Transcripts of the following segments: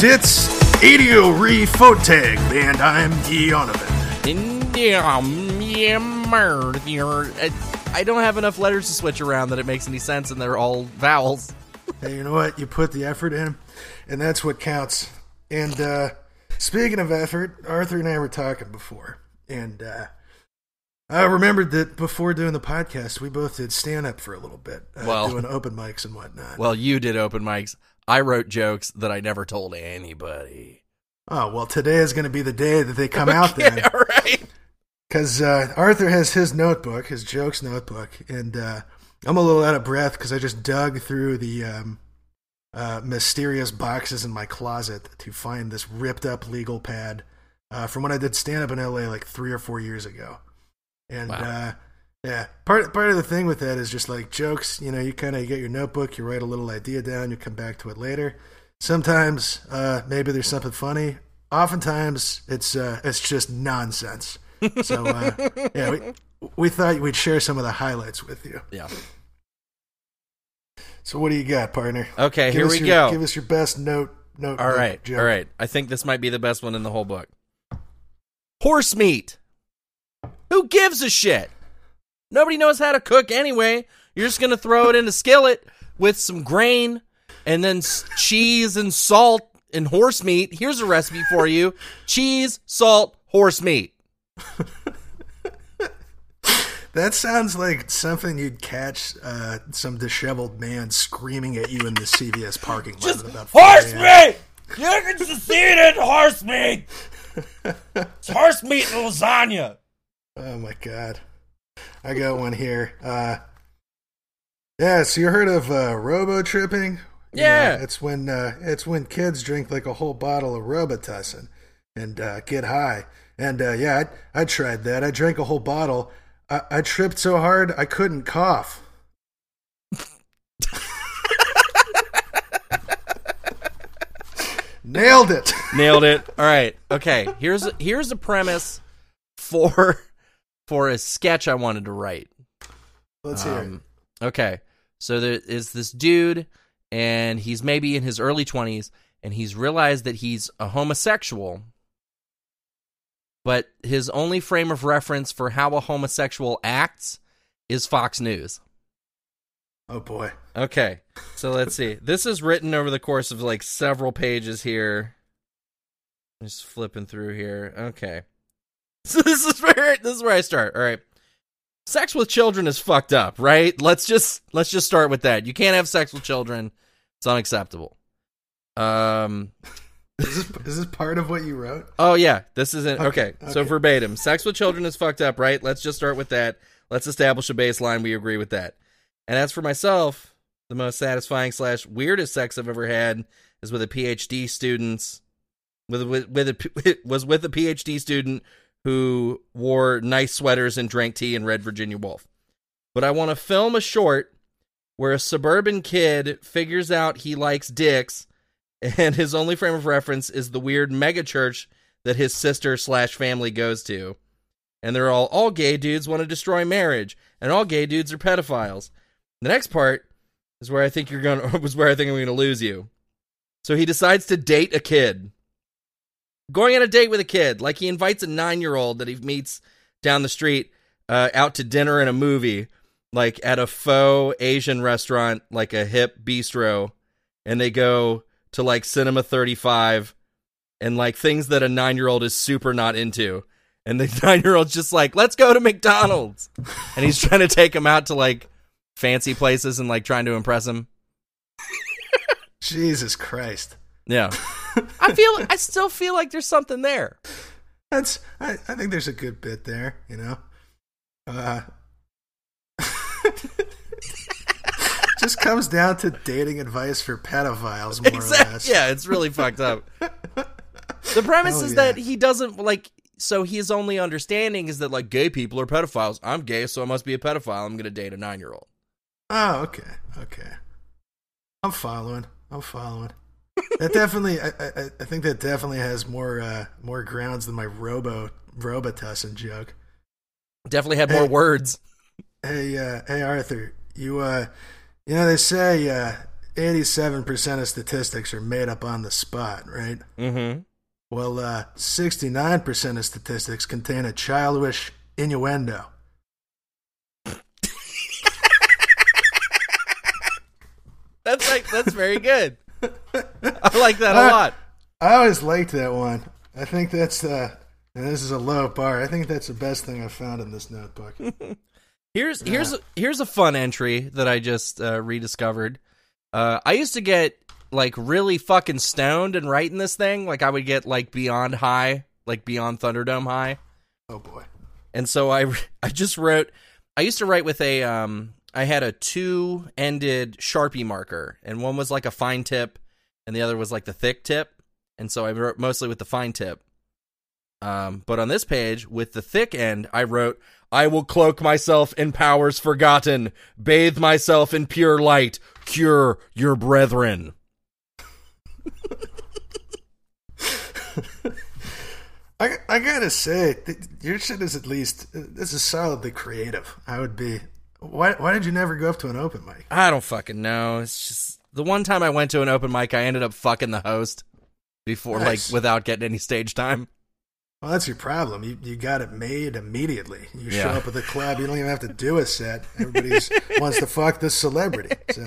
Ditz Adio Re Fotag, and I'm Eonovan. India, yeah, murder. I- I don't have enough letters to switch around that it makes any sense, and they're all vowels. Hey, you know what? You put the effort in, and that's what counts. And uh, speaking of effort, Arthur and I were talking before, and uh, I remembered that before doing the podcast, we both did stand up for a little bit, uh, Well- doing open mics and whatnot. Well, you did open mics. I wrote jokes that I never told anybody. oh well, today is going to be the day that they come out then. all right. Because uh, Arthur has his notebook, his jokes notebook, and uh, I'm a little out of breath because I just dug through the um, uh, mysterious boxes in my closet to find this ripped up legal pad uh, from when I did stand up in LA like three or four years ago. And Wow. Yeah, part part of the thing with that is just like jokes. You know, you kind of get your notebook, you write a little idea down, you come back to it later. Sometimes uh, maybe there's something funny. Oftentimes it's uh, it's just nonsense. So uh, yeah, we, we thought we'd share some of the highlights with you. Yeah. So what do you got, partner? Okay, Give here we your- go. Give us your best note. Note. All note right, joke. all right. I think this might be the best one in the whole book. Horse meat. Who gives a shit? Nobody knows how to cook anyway. You're just gonna throw it in a skillet with some grain and then cheese and salt and horse meat. Here's a recipe for you: cheese, salt, horse meat. That sounds like something you'd catch uh, some disheveled man screaming at you in the CVS parking lot at about Horse meat! You can succeed in horse meat! It's horse meat and lasagna. Oh my god. I got one here. Uh Yeah, so you heard of uh robo tripping? Yeah. it's when uh it's when kids drink like a whole bottle of Robitussin and uh get high. And uh yeah, I I tried that. I drank a whole bottle. I, I tripped so hard I couldn't cough. Nailed it. Nailed it. All right. Okay. Here's here's a premise for for a sketch I wanted to write. Let's hear it. Um, okay. So there is this dude, and he's maybe in his early 20s, and he's realized that he's a homosexual. But his only frame of reference for how a homosexual acts is Fox News. Oh boy. Okay. So let's see. This is written over the course of like several pages here. Just flipping through here. Okay. So this is where this is where I start. All right. Sex with children is fucked up, right? Let's just let's just start with that. You can't have sex with children. It's unacceptable. Um Is this is this part of what you wrote? Oh yeah, this isn't Okay, okay. So okay. verbatim, sex with children is fucked up, right? Let's just start with that. Let's establish a baseline. We agree with that. And as for myself, the most satisfying slash weirdest sex I've ever had is with a PhD student. With with, with a P- was with a PhD student who wore nice sweaters and drank tea and read Virginia Woolf. But I want to film a short where a suburban kid figures out he likes dicks and his only frame of reference is the weird mega church that his sister slash family goes to. And they're all all gay dudes want to destroy marriage, and all gay dudes are pedophiles. The next part is where I think you're gonna was where I think I'm gonna lose you. So he decides to date a kid. Going on a date with a kid, like he invites a nine year old that he meets down the street uh, out to dinner and a movie, like at a faux Asian restaurant, like a hip bistro, and they go to like Cinema 35 and like things that a nine year old is super not into. And the nine year old's just like, let's go to McDonald's. And he's trying to take him out to like fancy places and like trying to impress him. Jesus Christ. Yeah. I feel, I still feel like there's something there. That's I, I think there's a good bit there, you know. Uh just comes down to dating advice for pedophiles more or Exactly. less. Yeah, it's really fucked up. The premise Oh, is yeah. that he doesn't like. So his only understanding is that like gay people are pedophiles. I'm gay, so I must be a pedophile. I'm gonna date a nine year old. Oh, okay. Okay. I'm following. I'm following. That definitely I, I I think that definitely has more uh more grounds than my robo robotussin joke. Definitely had more Hey. words. Hey uh hey Arthur, you uh you know they say uh eighty-seven percent of statistics are made up on the spot, right? Mm-hmm. Well, uh, sixty-nine percent of statistics contain a childish innuendo. That's like that's very good. I like that a Uh, lot. I always liked that one. I think that's uh, and this is a low bar. I think that's the best thing I've found in this notebook. Here's here's here's a fun entry that I just uh, rediscovered. Uh, I used to get like really fucking stoned and writing this thing. Like I would get like beyond high, like beyond Thunderdome high. oh boy. And so I I just wrote. I used to write with a um. I had a two ended Sharpie marker, and one was like a fine tip, and the other was like the thick tip. And so I wrote mostly with the fine tip. Um, but on this page, with the thick end, I wrote, "I will cloak myself in powers forgotten, bathe myself in pure light, cure your brethren." I, I gotta say, your shit is at least this is solidly creative. I would be. Why why did you never go up to an open mic? I don't fucking know. It's just the one time I went to an open mic, I ended up fucking the host before, Nice. like, without getting any stage time. Well, that's your problem. You you got it made immediately. You show up at the club. You don't even have to do a set. Everybody wants to fuck this celebrity. So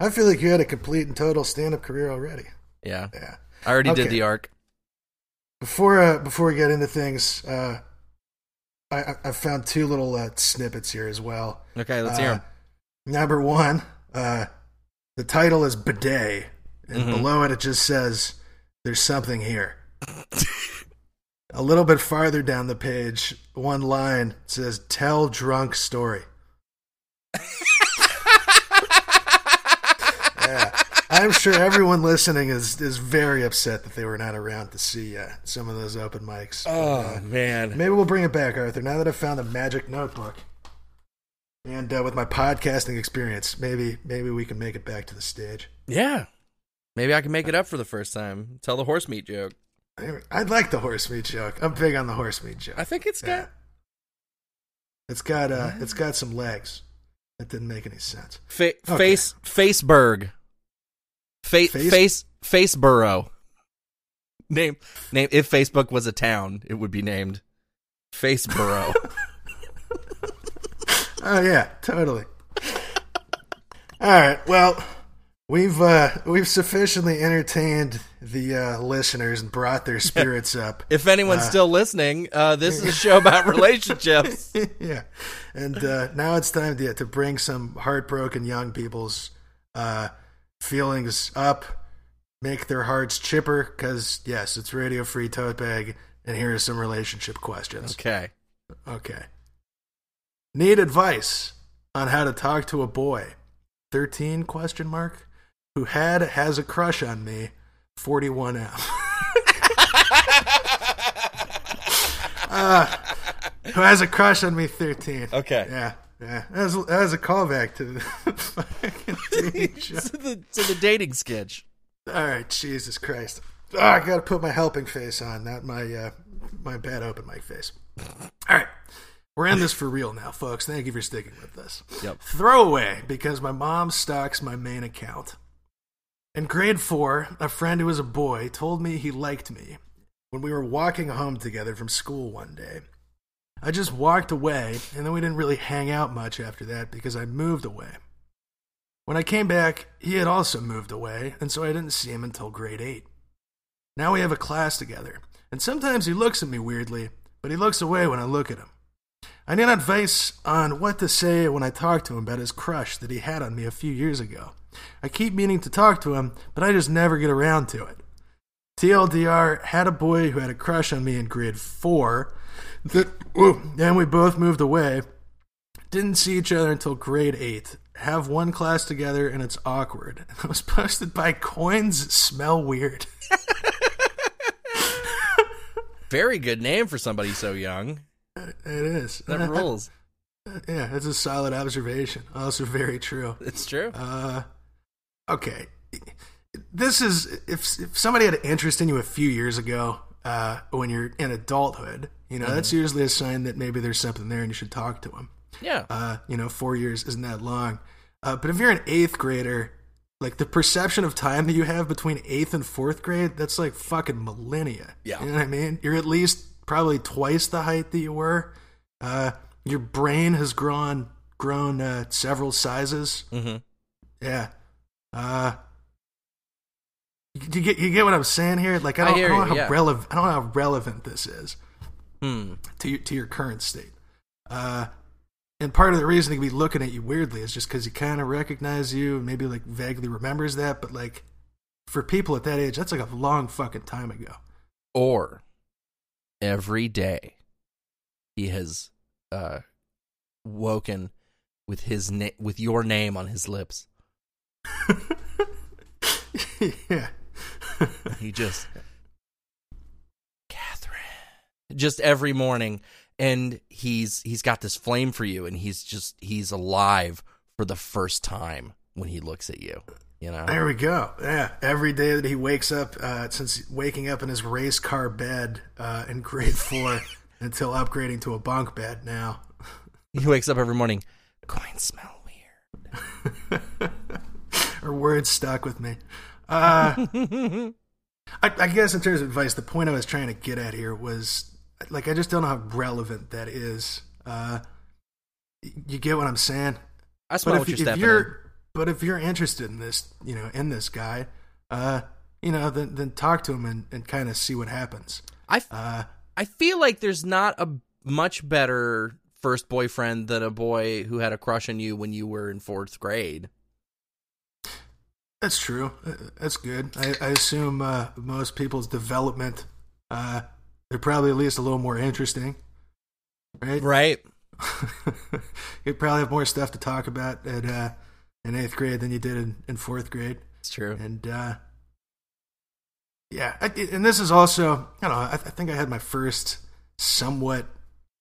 I feel like you had a complete and total stand up career already. Yeah, Yeah. I already did the arc. Before uh, before we get into things, uh, I I- found two little uh, snippets here as well. Okay, let's hear them. Number one, uh, the title is Bidet, and Mhm. below it it just says, "There's something here." A little bit farther down the page, one line says, "Tell drunk story." yeah, I'm sure everyone listening is is very upset that they were not around to see uh, some of those open mics. But, Oh uh, man, Maybe we'll bring it back, Arthur. Now that I've found the magic notebook, and uh, with my podcasting experience, maybe maybe we can make it back to the stage. yeah. Maybe I can make it up for the first time. Tell the horse meat joke. I'd like the horse meat joke. I'm big on the horse meat joke. I think it's Yeah. got It's got uh, it's got some legs. That didn't make any sense. fa- Okay. face Faceberg. Fa- Face- face face burrow. Name name if Facebook was a town, it would be named Faceborough. Oh yeah, totally. All right. Well, we've uh, we've sufficiently entertained the uh, listeners and brought their spirits up. if anyone's Uh, still listening, uh, this is a show about relationships. yeah, and uh, now it's time to to bring some heartbroken young people's uh, feelings up, make their hearts chipper. Because yes, it's Radio Free Tote Bag, and here are some relationship questions. Okay. Okay. Need advice on how to talk to a boy? Thirteen question mark. Who had has a crush on me? Forty one F. Uh, who has a crush on me? Thirteen. Okay. Yeah, yeah. That was, that was a callback to the fucking TV show. to the to the dating sketch. All right, Jesus Christ. Oh, I got to put my helping face on, not my uh, my bad open mic face. All right, we're in this for real now, folks. Thank you for sticking with this. Yep. Throwaway because my mom stocks my main account. In grade four, a friend who was a boy told me he liked me when we were walking home together from school one day. I just walked away, and then we didn't really hang out much after that because I moved away. When I came back, he had also moved away, and so I didn't see him until grade 8. Now we have a class together, and sometimes he looks at me weirdly, but he looks away when I look at him. I need advice on what to say when I talk to him about his crush that he had on me a few years ago. I keep meaning to talk to him, but I just never get around to it. TLDR had a boy who had a crush on me in grade 4. And we both moved away. Didn't see each other until grade 8. Have one class together and it's awkward. I was posted by Coins Smell Weird. Very good name for somebody so young. It is. That rules. yeah, that's a solid observation. Also very true. It's true. Uh, okay. This is if if somebody had an interest in you a few years ago, uh, when you're in adulthood, you know that's usually a sign that maybe there's something there and you should talk to them. Yeah. Uh, you know, four years isn't that long. Uh, but if you're an eighth grader like the perception of time that you have between eighth and fourth grade, that's like fucking millennia. Yeah. You know what I mean? You're at least probably twice the height that you were. Uh, your brain has grown grown uh, several sizes. Mm-hmm. Yeah. Uh, you get you get what I'm saying here? Like I I don't, I hear don't know you, how yeah. relevant I don't know how relevant this is Hmm. to your, to your current state. Uh, and part of the reason he can be looking at you weirdly is just because he kind of recognizes you and maybe like vaguely remembers that. But like for people at that age, that's like a long fucking time ago. Or every day he has uh, woken with his na- with your name on his lips. yeah. He just. Just every morning and he's he's got this flame for you and he's just he's alive for the first time when he looks at you. You know? There we go. Yeah, every day that he wakes up, uh, since waking up in his race car bed uh, in grade four until upgrading to a bunk bed now. He wakes up every morning. Coins smell weird. Or words stuck with me. Uh, I, I guess in terms of advice, the point I was trying to get at here was like I just don't know how relevant that is. Uh, you get what I'm saying? I what if, you're if you're in. but if you're interested in this, you know, in this guy, uh, you know, then then talk to him and, and kind of see what happens. I, f- Uh, I feel like there's not a much better first boyfriend than a boy who had a crush on you when you were in fourth grade. That's true. That's good. I, I assume uh, most people's development, uh, they're probably at least a little more interesting, right? Right. you probably have more stuff to talk about at uh, in eighth grade than you did in, in fourth grade, It's true. and uh, yeah, I, and this is also you know. I, I think I had my first somewhat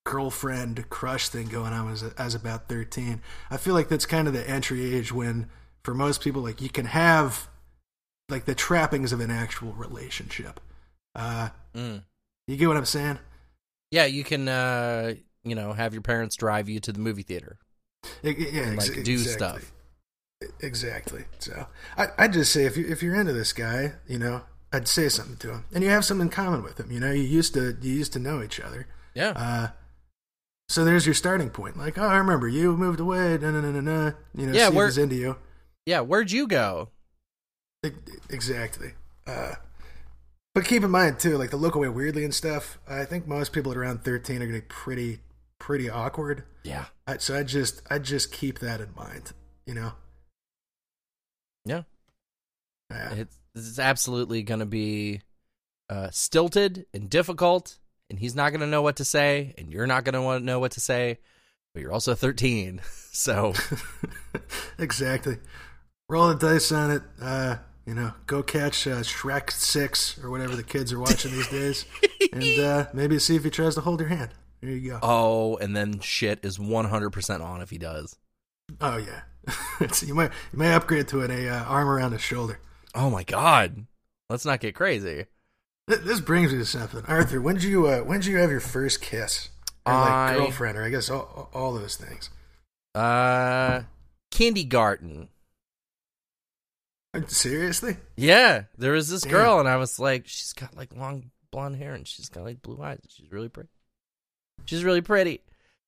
girlfriend crush thing going on as as about thirteen. I feel like that's kind of the entry age when, for most people, like you can have like the trappings of an actual relationship. Uh, Mm. You get what I'm saying? Yeah, you can, uh, you know, have your parents drive you to the movie theater. Yeah, And, ex- like, do exactly. stuff. Exactly. So I I'd just say if you if you're into this guy, you know, I'd say something to him, and you have something in common with him. You know, you used to you used to know each other. Yeah. Uh, so there's your starting point. Like, oh, I remember you moved away. No, no, no, no, no. You know, Yeah, see we're- if he's into you. yeah, where'd you go? Exactly. Uh, but keep in mind too, like the look away weirdly and stuff. I think most people at around 13 are going to be pretty pretty awkward. Yeah. I, so I just I just keep that in mind. You know. Yeah. Yeah. It's, it's absolutely going to be uh, stilted and difficult, and he's not going to know what to say, and you're not going to want to know what to say, but you're also 13. So, exactly. Roll the dice on it. Uh, you know, go catch uh, Shrek Six or whatever the kids are watching these days, and uh, maybe see if he tries to hold your hand. There you go. oh, and then shit is 100% on if he does. Oh yeah, you might you may upgrade to an a uh, arm around his shoulder. Oh my God. Let's not get crazy. Th- This brings me to something, Arthur. When did you uh, when did you have your first kiss, or like I- girlfriend, or I guess all, all those things? Uh, kindergarten. Seriously? Yeah, there was this Damn. girl, and I was like, she's got like long blonde hair, and she's got like blue eyes. She's really pretty. She's really pretty.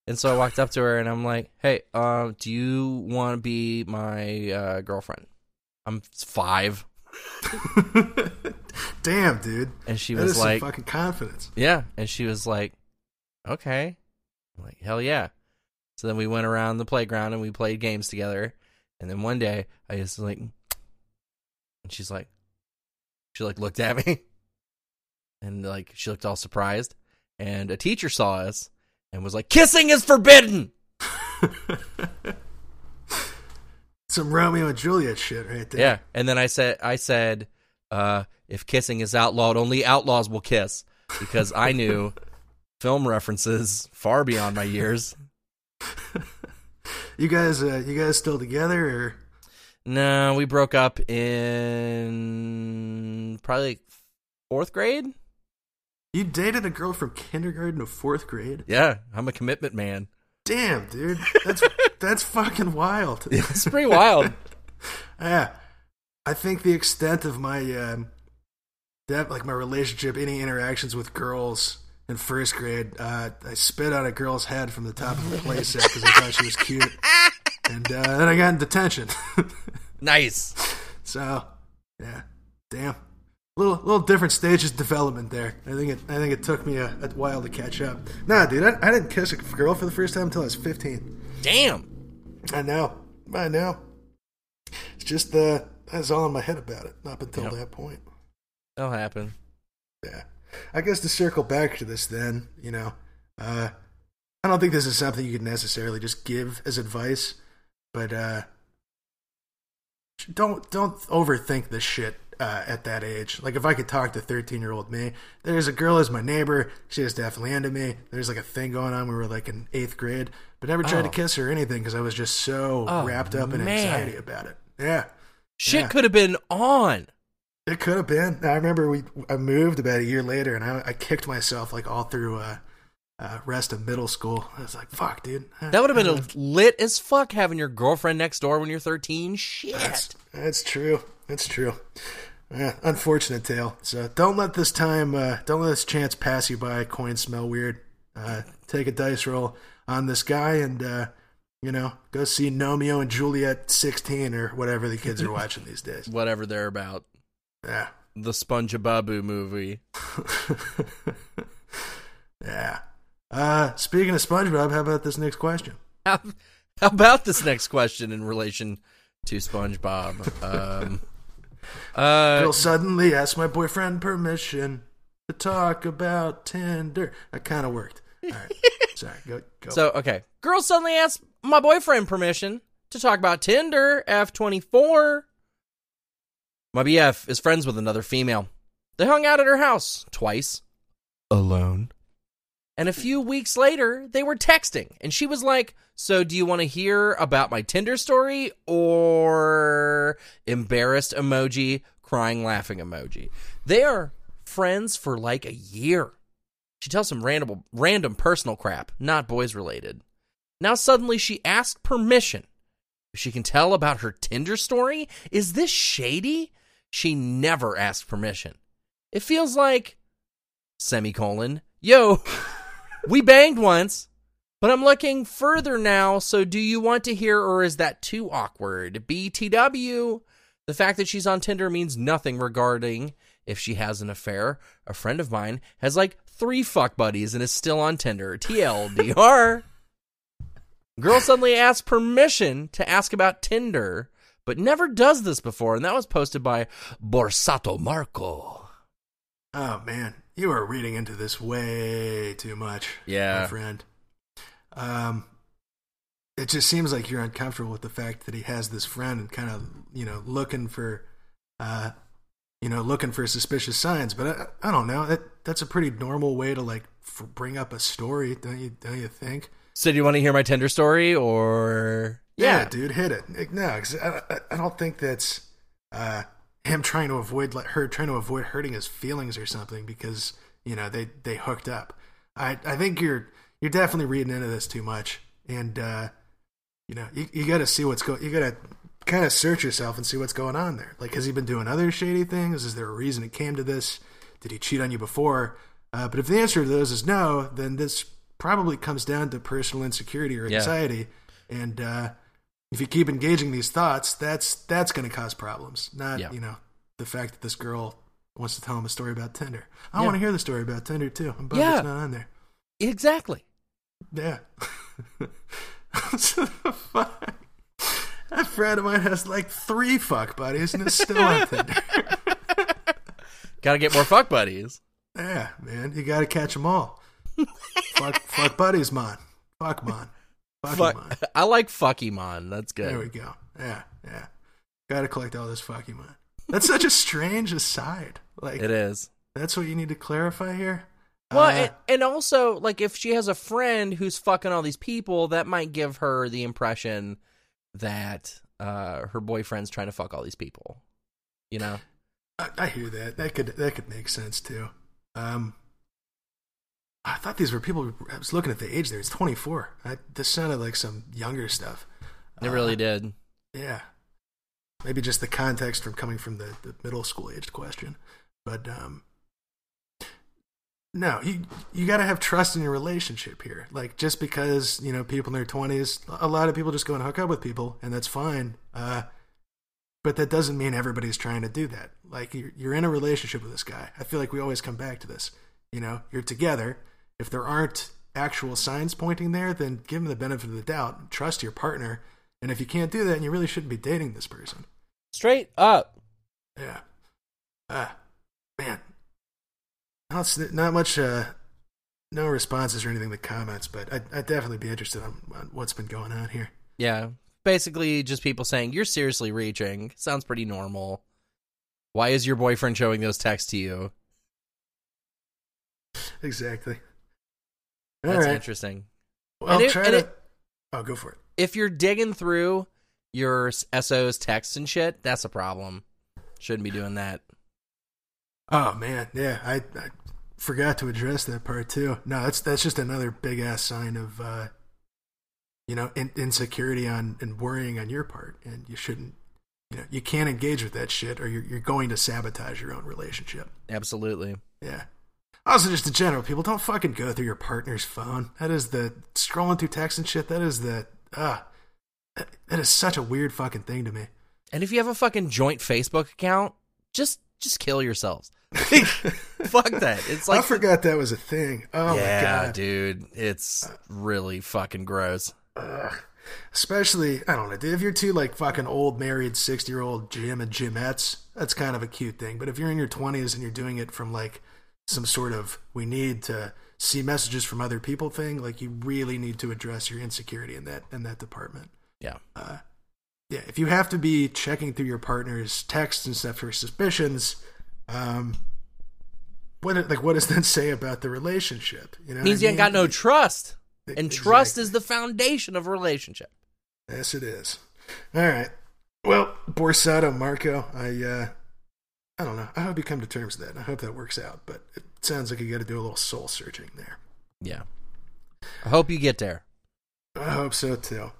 And so I walked up to her, and I'm like, "Hey, um, do you want to be my uh, girlfriend?" I'm five, Damn, dude. and she That was like, fucking confidence. "Yeah," and she was like, "Okay." I'm like, "Hell yeah!" So then we went around the playground and we played games together. And then one day I just like, and she's like, she like looked at me, and like she looked all surprised. And a teacher saw us and was like, "Kissing is forbidden." Some Romeo and Juliet shit right there. Yeah. And then I said, I said, uh, if kissing is outlawed, only outlaws will kiss, because I knew film references far beyond my years. You guys, uh, you guys still together, or No, we broke up in probably fourth grade. you dated a girl from kindergarten to fourth grade? Yeah, I'm a commitment man. Damn, dude, that's that's fucking wild. It's pretty wild. Yeah, I think the extent of my um, that like my relationship, any interactions with girls in first grade, uh, I spit on a girl's head from the top of the playset because I thought she was cute, and uh, then I got in detention. Nice. so, yeah, damn, little little different stages of development there. I think it I think it took me a, a while to catch up. Nah, dude, I, I didn't kiss a girl for the first time until I was fifteen. Damn. I know, I know. It's just uh, I was all in my head about it up until Yep. that point. That'll happen. Yeah. I guess to circle back to this then, you know, uh I don't think this is something you could necessarily just give as advice, but uh don't don't overthink this shit uh, at that age. Like if I could talk to 13-year-old me, there's a girl as my neighbor, she was definitely into me. There's like a thing going on. We were like in 8th grade, but never tried Oh. to kiss her or anything cuz I was just so Oh, wrapped up in man. anxiety about it. Yeah. Shit Yeah. could have been on. It could have been. I remember we I moved about a year later, and I, I kicked myself like all through uh, uh, rest of middle school. I was like, "Fuck, dude." That would have been Uh, lit as fuck having your girlfriend next door when you're 13. Shit. That's, that's true. That's true. Yeah, unfortunate tale. So don't let this time, uh, don't let this chance pass you by. Coin smell weird. Uh, take a dice roll on this guy, and uh, you know, go see Nomeo and Juliet 16 or whatever the kids are watching these days. Whatever they're about. Yeah. The SpongeBob movie. yeah. Uh, speaking of SpongeBob, how about this next question? How, how about this next question in relation to SpongeBob? Um, uh, Girl suddenly asked my boyfriend permission to talk about Tinder. That kind of worked. All right. Sorry. Go. Go. so, okay. Girl suddenly asked my boyfriend permission to talk about Tinder, F24. My BF is friends with another female. They hung out at her house twice. Alone. And a few weeks later, they were texting, and she was like, So, do you want to hear about my Tinder story or embarrassed emoji, crying, laughing emoji? They are friends for like a year. She tells some random, random personal crap, not boys related. Now, suddenly, she asks permission. If she can tell about her Tinder story, is this shady? She never asked permission. It feels like, semicolon, yo, we banged once, but I'm looking further now, so do you want to hear or is that too awkward? BTW. The fact that she's on Tinder means nothing regarding if she has an affair. A friend of mine has like three fuck buddies and is still on Tinder. TLDR. Girl suddenly asks permission to ask about Tinder, but never does this before, and that was posted by Borsato Marco. oh man, you are reading into this way too much. Yeah. my friend. Um, it just seems like you're uncomfortable with the fact that he has this friend and kind of you know looking for, uh, you know, looking for suspicious signs. But I, I don't know. That that's a pretty normal way to like f- bring up a story, don't you? Don't you think? So, do you want to hear my Tinder story or? Yeah, dude, hit it. Like, No, I, I don't think that's uh, him trying to avoid like her trying to avoid hurting his feelings or something because you know they they hooked up. I I think you're you're definitely reading into this too much, and uh, you know you you got to see what's going. You got to kind of search yourself and see what's going on there. Like, has he been doing other shady things? Is there a reason it came to this? Did he cheat on you before? Uh, but if the answer to those is no, then this probably comes down to personal insecurity or Yeah. anxiety. And uh, if you keep engaging these thoughts, that's that's going to cause problems. Not Yeah. you know the fact that this girl wants to tell him a story about Tinder. I Yeah. want to hear the story about Tinder too. I'm bummed Yeah. it's not on there. Exactly. Yeah. the fuck? A friend of mine has like three fuck buddies and is still on Tinder. Gotta get more fuck buddies. Yeah, man, you got to catch them all. fuck, fuck buddies, man. Fuck, man. Fuck, Fuck. I like Fuckymon. That's good. There we go. Yeah, yeah. Got to collect all this fuck you, man. That's such a strange aside. Like, It is. that's what you need to clarify here. Well, Uh, and, and also, like, if she has a friend who's fucking all these people, that might give her the impression that uh, her boyfriend's trying to fuck all these people. You know? I, I hear that. That could that could make sense too. Um, I thought these were people. I was looking at the age there. It's 24. I, this sounded like some younger stuff. It Uh, really did. Yeah. maybe just the context from coming from the, the middle school aged question. But um, no, you you got to have trust in your relationship here. Like just because you know people in their twenties, a lot of people just go and hook up with people, and that's fine. Uh, but that doesn't mean everybody's trying to do that. Like you're you're in a relationship with this guy. I feel like we always come back to this. You know, you're together. If there aren't actual signs pointing there, then give them the benefit of the doubt. Trust your partner. And if you can't do that, and you really shouldn't be dating this person. Straight up. Yeah. Ah, man. Not, not much, uh, no responses or anything in the comments, but I'd, I'd definitely be interested on, on what's been going on here. Yeah. Basically, just people saying, You're seriously reaching. Sounds pretty normal. Why is your boyfriend showing those texts to you? Exactly. That's right. interesting. Well, it- try to. it- oh, go for it. If you're digging through your SO's texts and shit, that's a problem. Shouldn't be doing that. Oh man, yeah, I, I forgot to address that part too. No, that's that's just another big ass sign of uh, you know in, insecurity on and worrying on your part, and you shouldn't. You know, you can't engage with that shit, or you're you're going to sabotage your own relationship. Absolutely. Yeah. Also, just in general, people don't fucking go through your partner's phone. That is the scrolling through text and shit. That is the ah, that- is such a weird fucking thing to me. And if you have a fucking joint Facebook account, just just kill yourselves. Fuck that. It's like I forgot that was a thing. Oh yeah, my god, dude. It's really fucking gross. Especially, I don't know, dude, if you're two like fucking old married 60 year old Jim and Jimettes, that's kind of a cute thing. But if you're in your 20s and you're doing it from like some sort of we need to see messages from other people thing, like you really need to address your insecurity in that in that department. Yeah. Uh, yeah, if you have to be checking through your partner's texts and stuff for suspicions, um, what like what does that say about the relationship? You know, means I you ain't got no trust. And trust Exactly. is the foundation of a relationship. Yes, it is. All right. Well, Borsato Marco, I uh I don't know. I hope you come to terms with that. I hope that works out. But it sounds like you got to do a little soul searching there. Yeah. I hope you get there. I hope so too.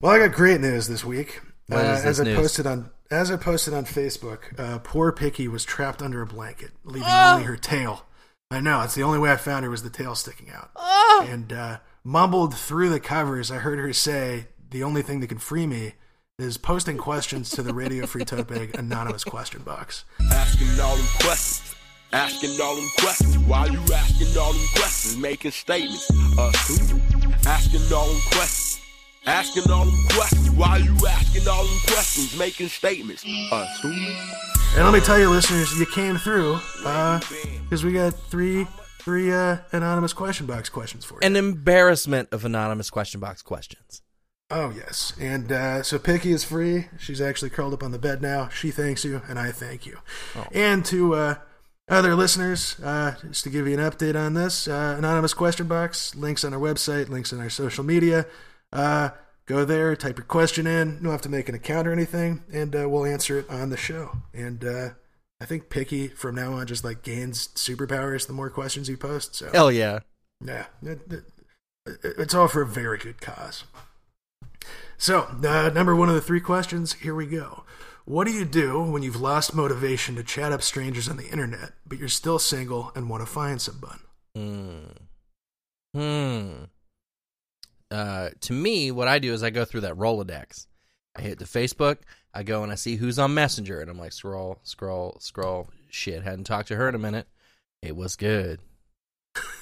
Well, I got great news this week. What uh, is this as I news? posted on as I posted on Facebook, uh, poor Picky was trapped under a blanket, leaving Ah! only her tail. I know it's the only way I found her was the tail sticking out. Oh, And uh, mumbled through the covers, I heard her say, "The only thing that can free me is posting questions to the Radio Free Tote Bag anonymous question box." Asking all them questions. Asking all them questions. Why you asking all them questions? Making statements. Us who? Asking all them questions. Asking all them questions. Why you asking all them questions? Making statements. Us who? And let me tell you, listeners, you came through uh, because we got three three uh, anonymous question box questions for you. an embarrassment of anonymous question box questions. Oh yes, and uh, so Picky is free. She's actually curled up on the bed now. She thanks you, and I thank you. And to uh, other listeners, uh, just to give you an update on this uh, anonymous question box, links on our website, links on our social media. Uh, go there, type your question in. You don't have to make an account or anything, and uh, we'll answer it on the show. And uh, I think Picky from now on just like gains superpowers the more questions you post. So Hell yeah. yeah, it, it, it's all for a very good cause. So, uh, number one of the three questions, here we go. What do you do when you've lost motivation to chat up strangers on the internet, but you're still single and want to find someone? Hmm. Hmm. Uh, to me, what I do is I go through that Rolodex. I hit the Facebook. I go and I see who's on Messenger, and I'm like, scroll, scroll, scroll. Shit, hadn't talked to her in a minute. It was good.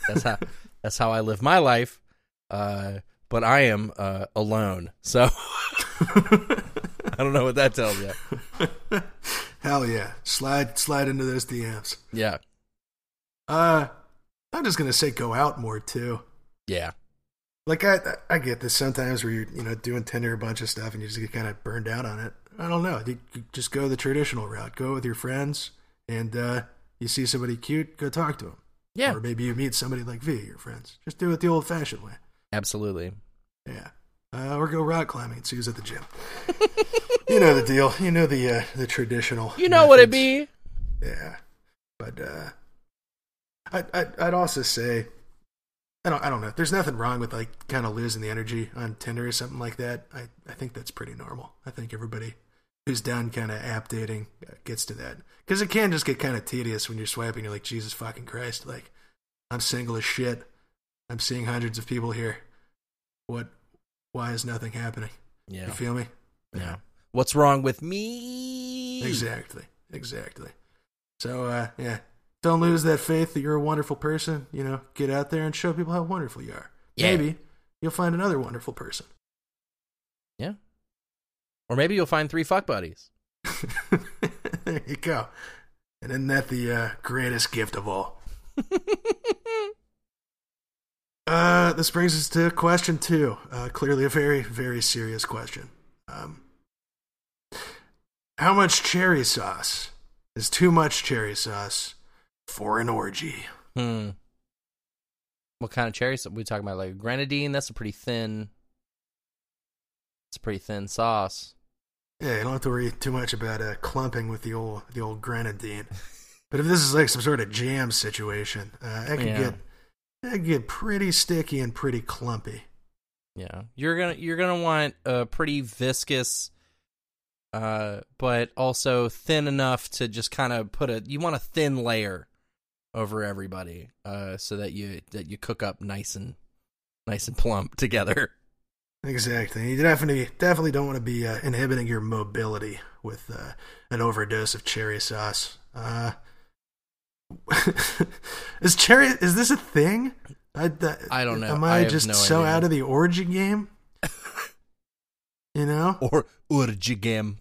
That's how. that's how I live my life. Uh, but I am uh alone, so I don't know what that tells you. Hell yeah. Slide slide into those DMs. Yeah, Uh I'm just gonna say go out more too. yeah, Like I I get this sometimes where you're you know doing Tinder a bunch of stuff and you just get kind of burned out on it. I don't know. You, you just go the traditional route. Go with your friends, and uh, you see somebody cute, go talk to them. yeah. Or maybe you meet somebody like via your friends. Just do it the old fashioned way. Absolutely. Yeah. Uh, or go rock climbing and see who's at the gym. you know the deal. You know the uh, the traditional. You know what it methods. be. Yeah, but uh, I, I I'd also say I don't I don't know. There's nothing wrong with like kind of losing the energy on Tinder or something like that. I I think that's pretty normal. I think everybody who's done kind of app dating gets to that because it can just get kind of tedious when you're swiping. You're like, Jesus fucking Christ! Like, I'm single as shit. I'm seeing hundreds of people here. What? Why is nothing happening? Yeah. You feel me? Yeah. What's wrong with me? Exactly. Exactly. So, uh, yeah. Don't lose that faith that you're a wonderful person. You know, get out there and show people how wonderful you are. Yeah. Maybe you'll find another wonderful person. Yeah. Or maybe you'll find three fuck buddies. there you go. And isn't that the uh, greatest gift of all? uh, this brings us to question two. Uh, clearly, a very, very serious question. Um, how much cherry sauce is too much cherry sauce for an orgy? Hmm. What kind of cherry? sauce? we talking about like grenadine? That's a pretty thin. It's a pretty thin sauce. Yeah, you don't have to worry too much about uh, clumping with the old the old grenadine. But if this is like some sort of jam situation, uh, that could Yeah. get that get pretty sticky and pretty clumpy. Yeah, you're gonna you're gonna want a pretty viscous, uh, but also thin enough to just kind of put a. You want a thin layer over everybody, uh, so that you that you cook up nice and nice and plump together. Exactly. You definitely definitely don't want to be uh, inhibiting your mobility with uh, an overdose of cherry sauce. Uh, is cherry? Is this a thing? I, that, I don't know. Am I I, just no so idea. out of the orgy game? you know, Or urgigam.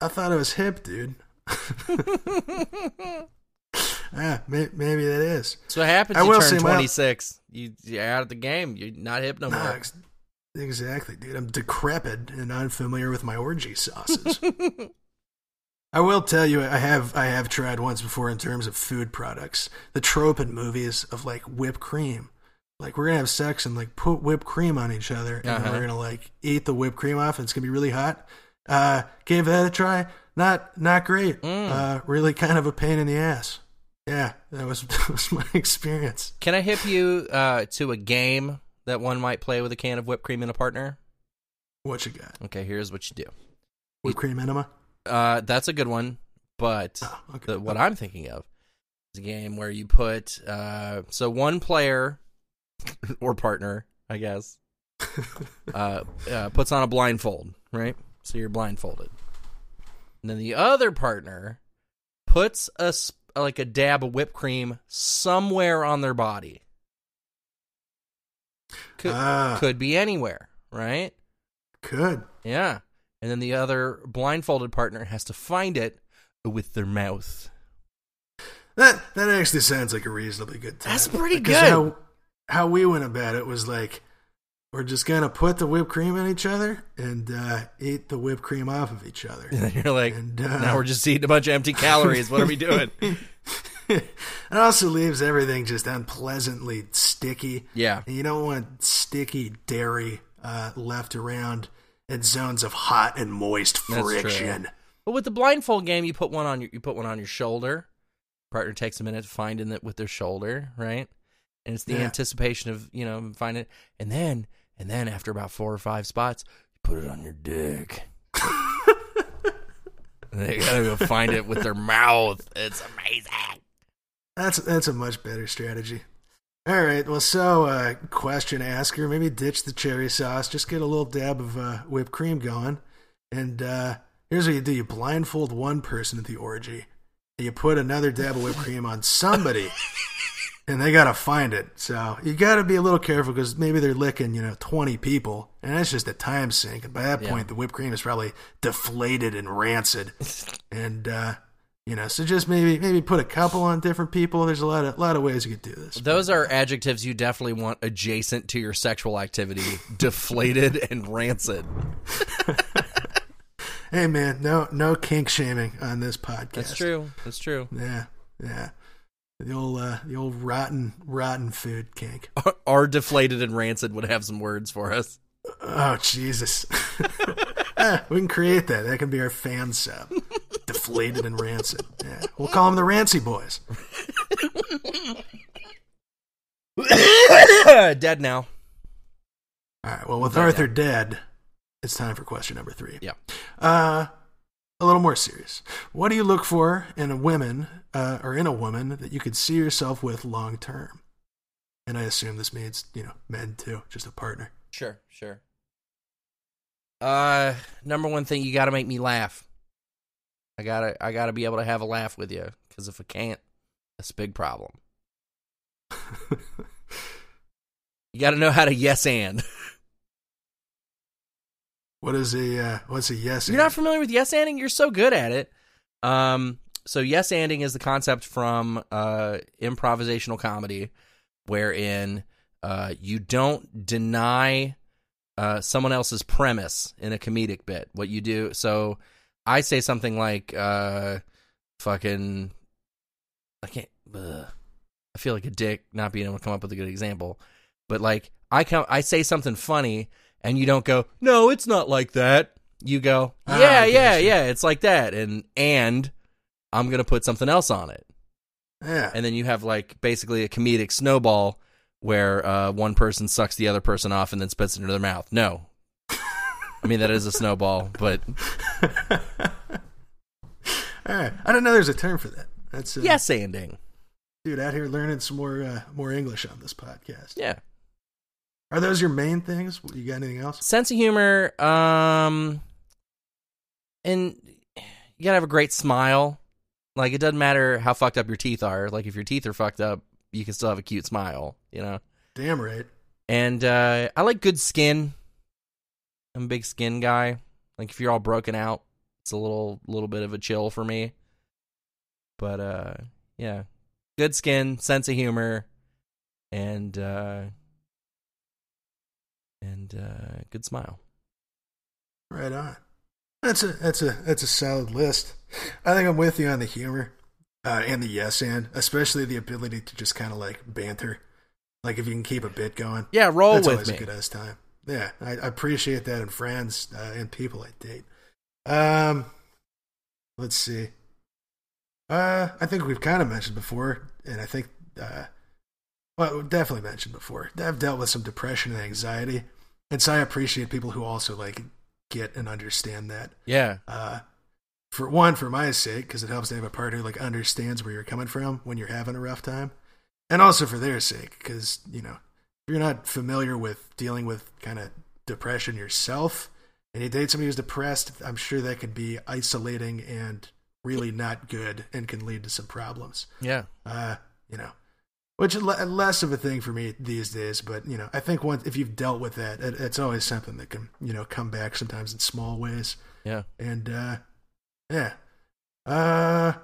I thought it was hip, dude. yeah, may, maybe that is. So what happens? I You turn twenty six. You you're out of the game. You're not hip no Nah, more. ex- exactly, dude. I'm decrepit and unfamiliar with my orgy sauces. I will tell you, I have I have tried once before in terms of food products. The trope in movies of like whipped cream, like we're gonna have sex and like put whipped cream on each other, and Uh-huh. we're gonna like eat the whipped cream off, and it's gonna be really hot. Uh, gave that a try. Not not great. Mm. Uh, really kind of a pain in the ass. Yeah, that was that was my experience. Can I hip you uh, to a game that one might play with a can of whipped cream and a partner? What you got? Okay, here's what you do. Whipped cream enema. Uh, that's a good one, but Oh, okay. the, what I'm thinking of is a game where you put uh, so one player or partner, I guess, uh, uh, puts on a blindfold, right? So you're blindfolded, and then the other partner puts a like a dab of whipped cream somewhere on their body. Could, Ah. could be anywhere, right? Could. Yeah. And then the other blindfolded partner has to find it with their mouth. That that actually sounds like a reasonably good time. That's pretty Because good. How, how we went about it was like we're just gonna put the whipped cream on each other and uh, eat the whipped cream off of each other. And you're like, And, uh, now we're just eating a bunch of empty calories. What are we doing? it also leaves everything just unpleasantly sticky. Yeah. And you don't want sticky dairy uh, left around in zones of hot and moist friction. But with the blindfold game, you put one on your you put one on your shoulder. Partner takes a minute to finding it with their shoulder, right? And it's the Yeah. anticipation of you know finding it, and then and then after about four or five spots, you put it on your dick. and they gotta go find it with their mouth. It's amazing. That's that's a much better strategy. All right, well, so uh, question asker, maybe ditch the cherry sauce, just get a little dab of uh, whipped cream going, and uh, here's what you do: you blindfold one person at the orgy, and you put another dab of whipped cream on somebody, and they gotta find it. So you gotta be a little careful because maybe they're licking, you know, twenty people, and that's just a time sink. And by that Yeah. point, the whipped cream is probably deflated and rancid, and uh, you know, so just maybe maybe put a couple on different people. There's a lot of lot of ways you could do this. Those are adjectives you definitely want adjacent to your sexual activity: deflated and rancid. Hey man, no no kink shaming on this podcast. That's true. That's true. Yeah, yeah. The old uh, the old rotten rotten food kink. Our deflated and rancid would have some words for us. Oh Jesus. Ah, we can create that. That can be our fan sub. Deflated and rancid. Yeah. We'll call them the Rancy Boys. Dead now. All right. Well, with Yeah, Arthur dead, it's time for question number three. Yeah. Uh, a little more serious. What do you look for in a woman uh, or in a woman that you could see yourself with long term? And I assume this means you know men too, just a partner. Sure, sure. Uh, number one thing, you got to make me laugh. I gotta, I gotta be able to have a laugh with you. Because if I can't, that's a big problem. You got to know how to yes and. What is a uh, what's a yes? You're not familiar with yes anding? You're so good at it. Um, so yes anding is the concept from uh, improvisational comedy, wherein uh, you don't deny uh, someone else's premise in a comedic bit. What you do, so I say something like, uh, "Fucking," I can't. Ugh. I feel like a dick not being able to come up with a good example, but like I come, I say something funny, and you don't go, "No, it's not like that." You go, Ah, "Yeah, I yeah, yeah, it's like that," and and I'm gonna put something else on it Yeah. and then you have like basically a comedic snowball where uh, one person sucks the other person off and then spits it into their mouth. No, I mean that is a snowball, but All right. I don't know there's a term for that. That's uh, yes, anding. dude out here learning some more uh, more English on this podcast. Yeah, Are those your main things? You got anything else? sense of humor. Um, and you gotta have a great smile. Like it doesn't matter how fucked up your teeth are. Like if your teeth are fucked up, you can still have a cute smile. You know. Damn right. And uh, I like good skin. I'm a big skin guy. Like if you're all broken out, it's a little little bit of a chill for me. But uh, yeah, good skin, sense of humor, and uh, and uh, good smile. Right on. That's a that's a that's a solid list. I think I'm with you on the humor uh, and the yes and, especially the ability to just kind of like banter. Like if you can keep a bit going, Yeah, roll that's with always me. a good ass time. Yeah, I, I appreciate that in friends uh, and people I date. Um, let's see. Uh, I think we've kind of mentioned before, and I think, uh, well, definitely mentioned before. I've dealt with some depression and anxiety, and so I appreciate people who also like get and understand that. Yeah, Uh, for one, for my sake, because it helps to have a partner who like understands where you're coming from when you're having a rough time, and also for their sake, because you know you're not familiar with dealing with kind of depression yourself, and you date somebody who's depressed, I'm sure that could be isolating and really not good, and can lead to some problems. yeah, Uh, you know, which is less of a thing for me these days. But you know, I think once if you've dealt with that, it, it's always something that can you know come back sometimes in small ways. yeah. And uh, yeah, uh,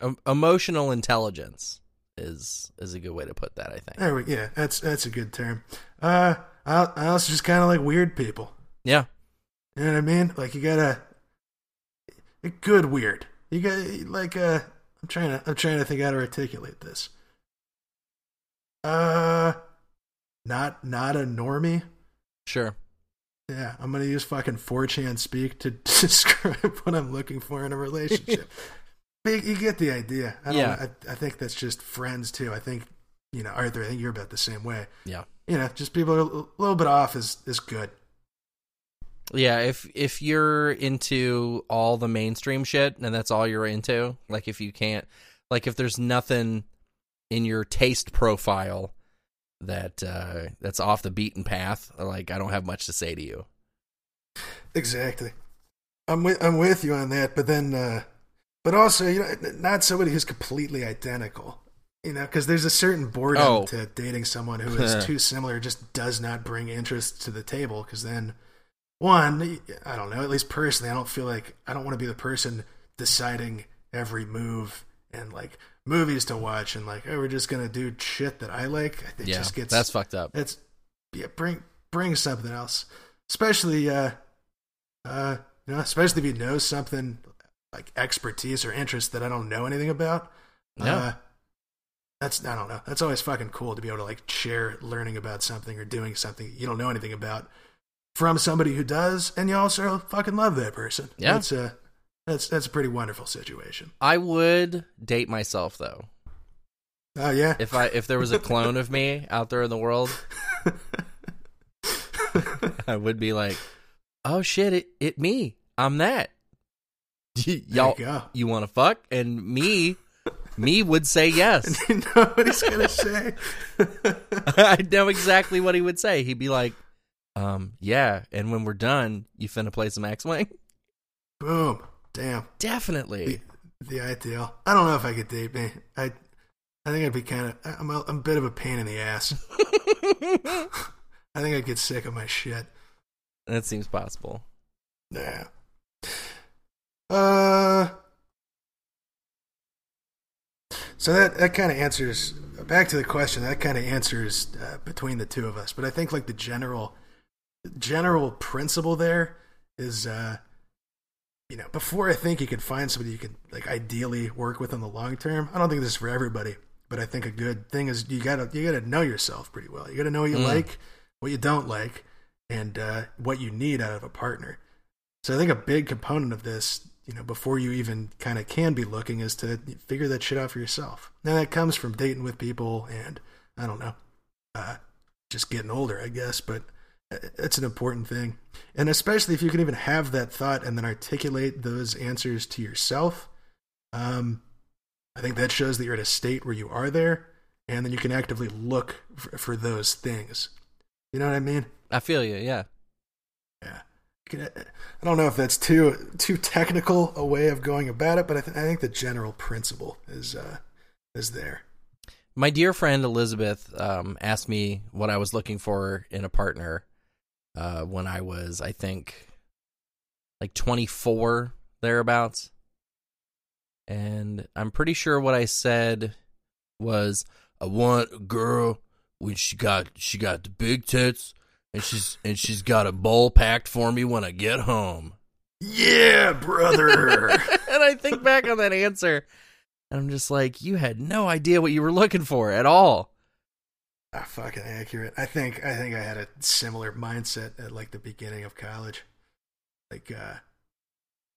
Um, emotional intelligence is is a good way to put that. I think. there we yeah, that's that's a good term. Uh, I I also just kind of like weird people. Yeah, You know what I mean? Like you gotta a good weird. You got like uh, I'm trying to I'm trying to think how to articulate this. Uh, not not a normie. sure. Yeah, I'm gonna use fucking 4chan speak to describe what I'm looking for in a relationship. but you, you get the idea. I don't Yeah. I, I think that's just friends too. I think you know, Arthur. I think you're about the same way. Yeah. You know, just people are a little bit off is is good. Yeah, if if you're into all the mainstream shit and that's all you're into, like if you can't like if there's nothing in your taste profile that uh that's off the beaten path, like I don't have much to say to you. Exactly. I'm with I'm with you on that, but then, uh, but also, you know, not somebody who's completely identical. You know, because there's a certain boredom Oh. to dating someone who is too similar, just does not bring interest to the table. Because then, one, I don't know. At least personally, I don't feel like I don't want to be the person deciding every move and like movies to watch and like, oh, we're just gonna do shit that I like. It yeah, just gets that's fucked up. it's yeah, bring bring something else. Especially uh uh you know, especially if you know something like expertise or interest that I don't know anything about. Yeah. Uh, that's I don't know. That's always fucking cool to be able to like share learning about something or doing something you don't know anything about from somebody who does, and you also fucking love that person. Yeah. That's a that's that's a pretty wonderful situation. I would date myself though. Oh yeah. If I if there was a clone of me out there in the world, I would be like, "Oh shit, it it me. I'm that." y'all, you you want to fuck? And me, me would say yes. You know what he's gonna say? I know exactly what he would say. He'd be like, um, yeah. And when we're done, you finna play some X Wing? Boom. Damn. Definitely. The ideal. I don't know if I could date me. I I think I'd be kind of. I'm a, I'm a bit of a pain in the ass. I think I'd get sick of my shit. that seems possible. Nah. Uh. So that that kind of answers back to the question. That kind of answers uh, between the two of us. But I think like the general general principle there is, uh, you know, before I think you could find somebody you could like ideally work with in the long term. I don't think this is for everybody, but I think a good thing is you gotta you gotta know yourself pretty well. You gotta know what you Mm. like, what you don't like, and uh, what you need out of a partner. So I think a big component of this, you know, before you even kind of can be looking, is to figure that shit out for yourself. Now that comes from dating with people and I don't know, uh, just getting older, I guess. But uh, it's an important thing, and especially if you can even have that thought and then articulate those answers to yourself. Um, I think that shows that you're at a state where you are there, and then you can actively look for, for those things. You know what I mean? I feel you. Yeah. Yeah. I don't know if that's too too technical a way of going about it, but I, th- I think the general principle is uh, is there. My dear friend Elizabeth um, asked me what I was looking for in a partner uh, when I was, I think, like 24 thereabouts. And I'm pretty sure what I said was, "I want a girl when she got she got the big tits and she's and she's got a bowl packed for me when I get home." Yeah, brother. and I think back on that answer, and I'm just like, you had no idea what you were looking for at all. ah, fucking accurate. I think I think I had a similar mindset at like the beginning of college. Like, uh,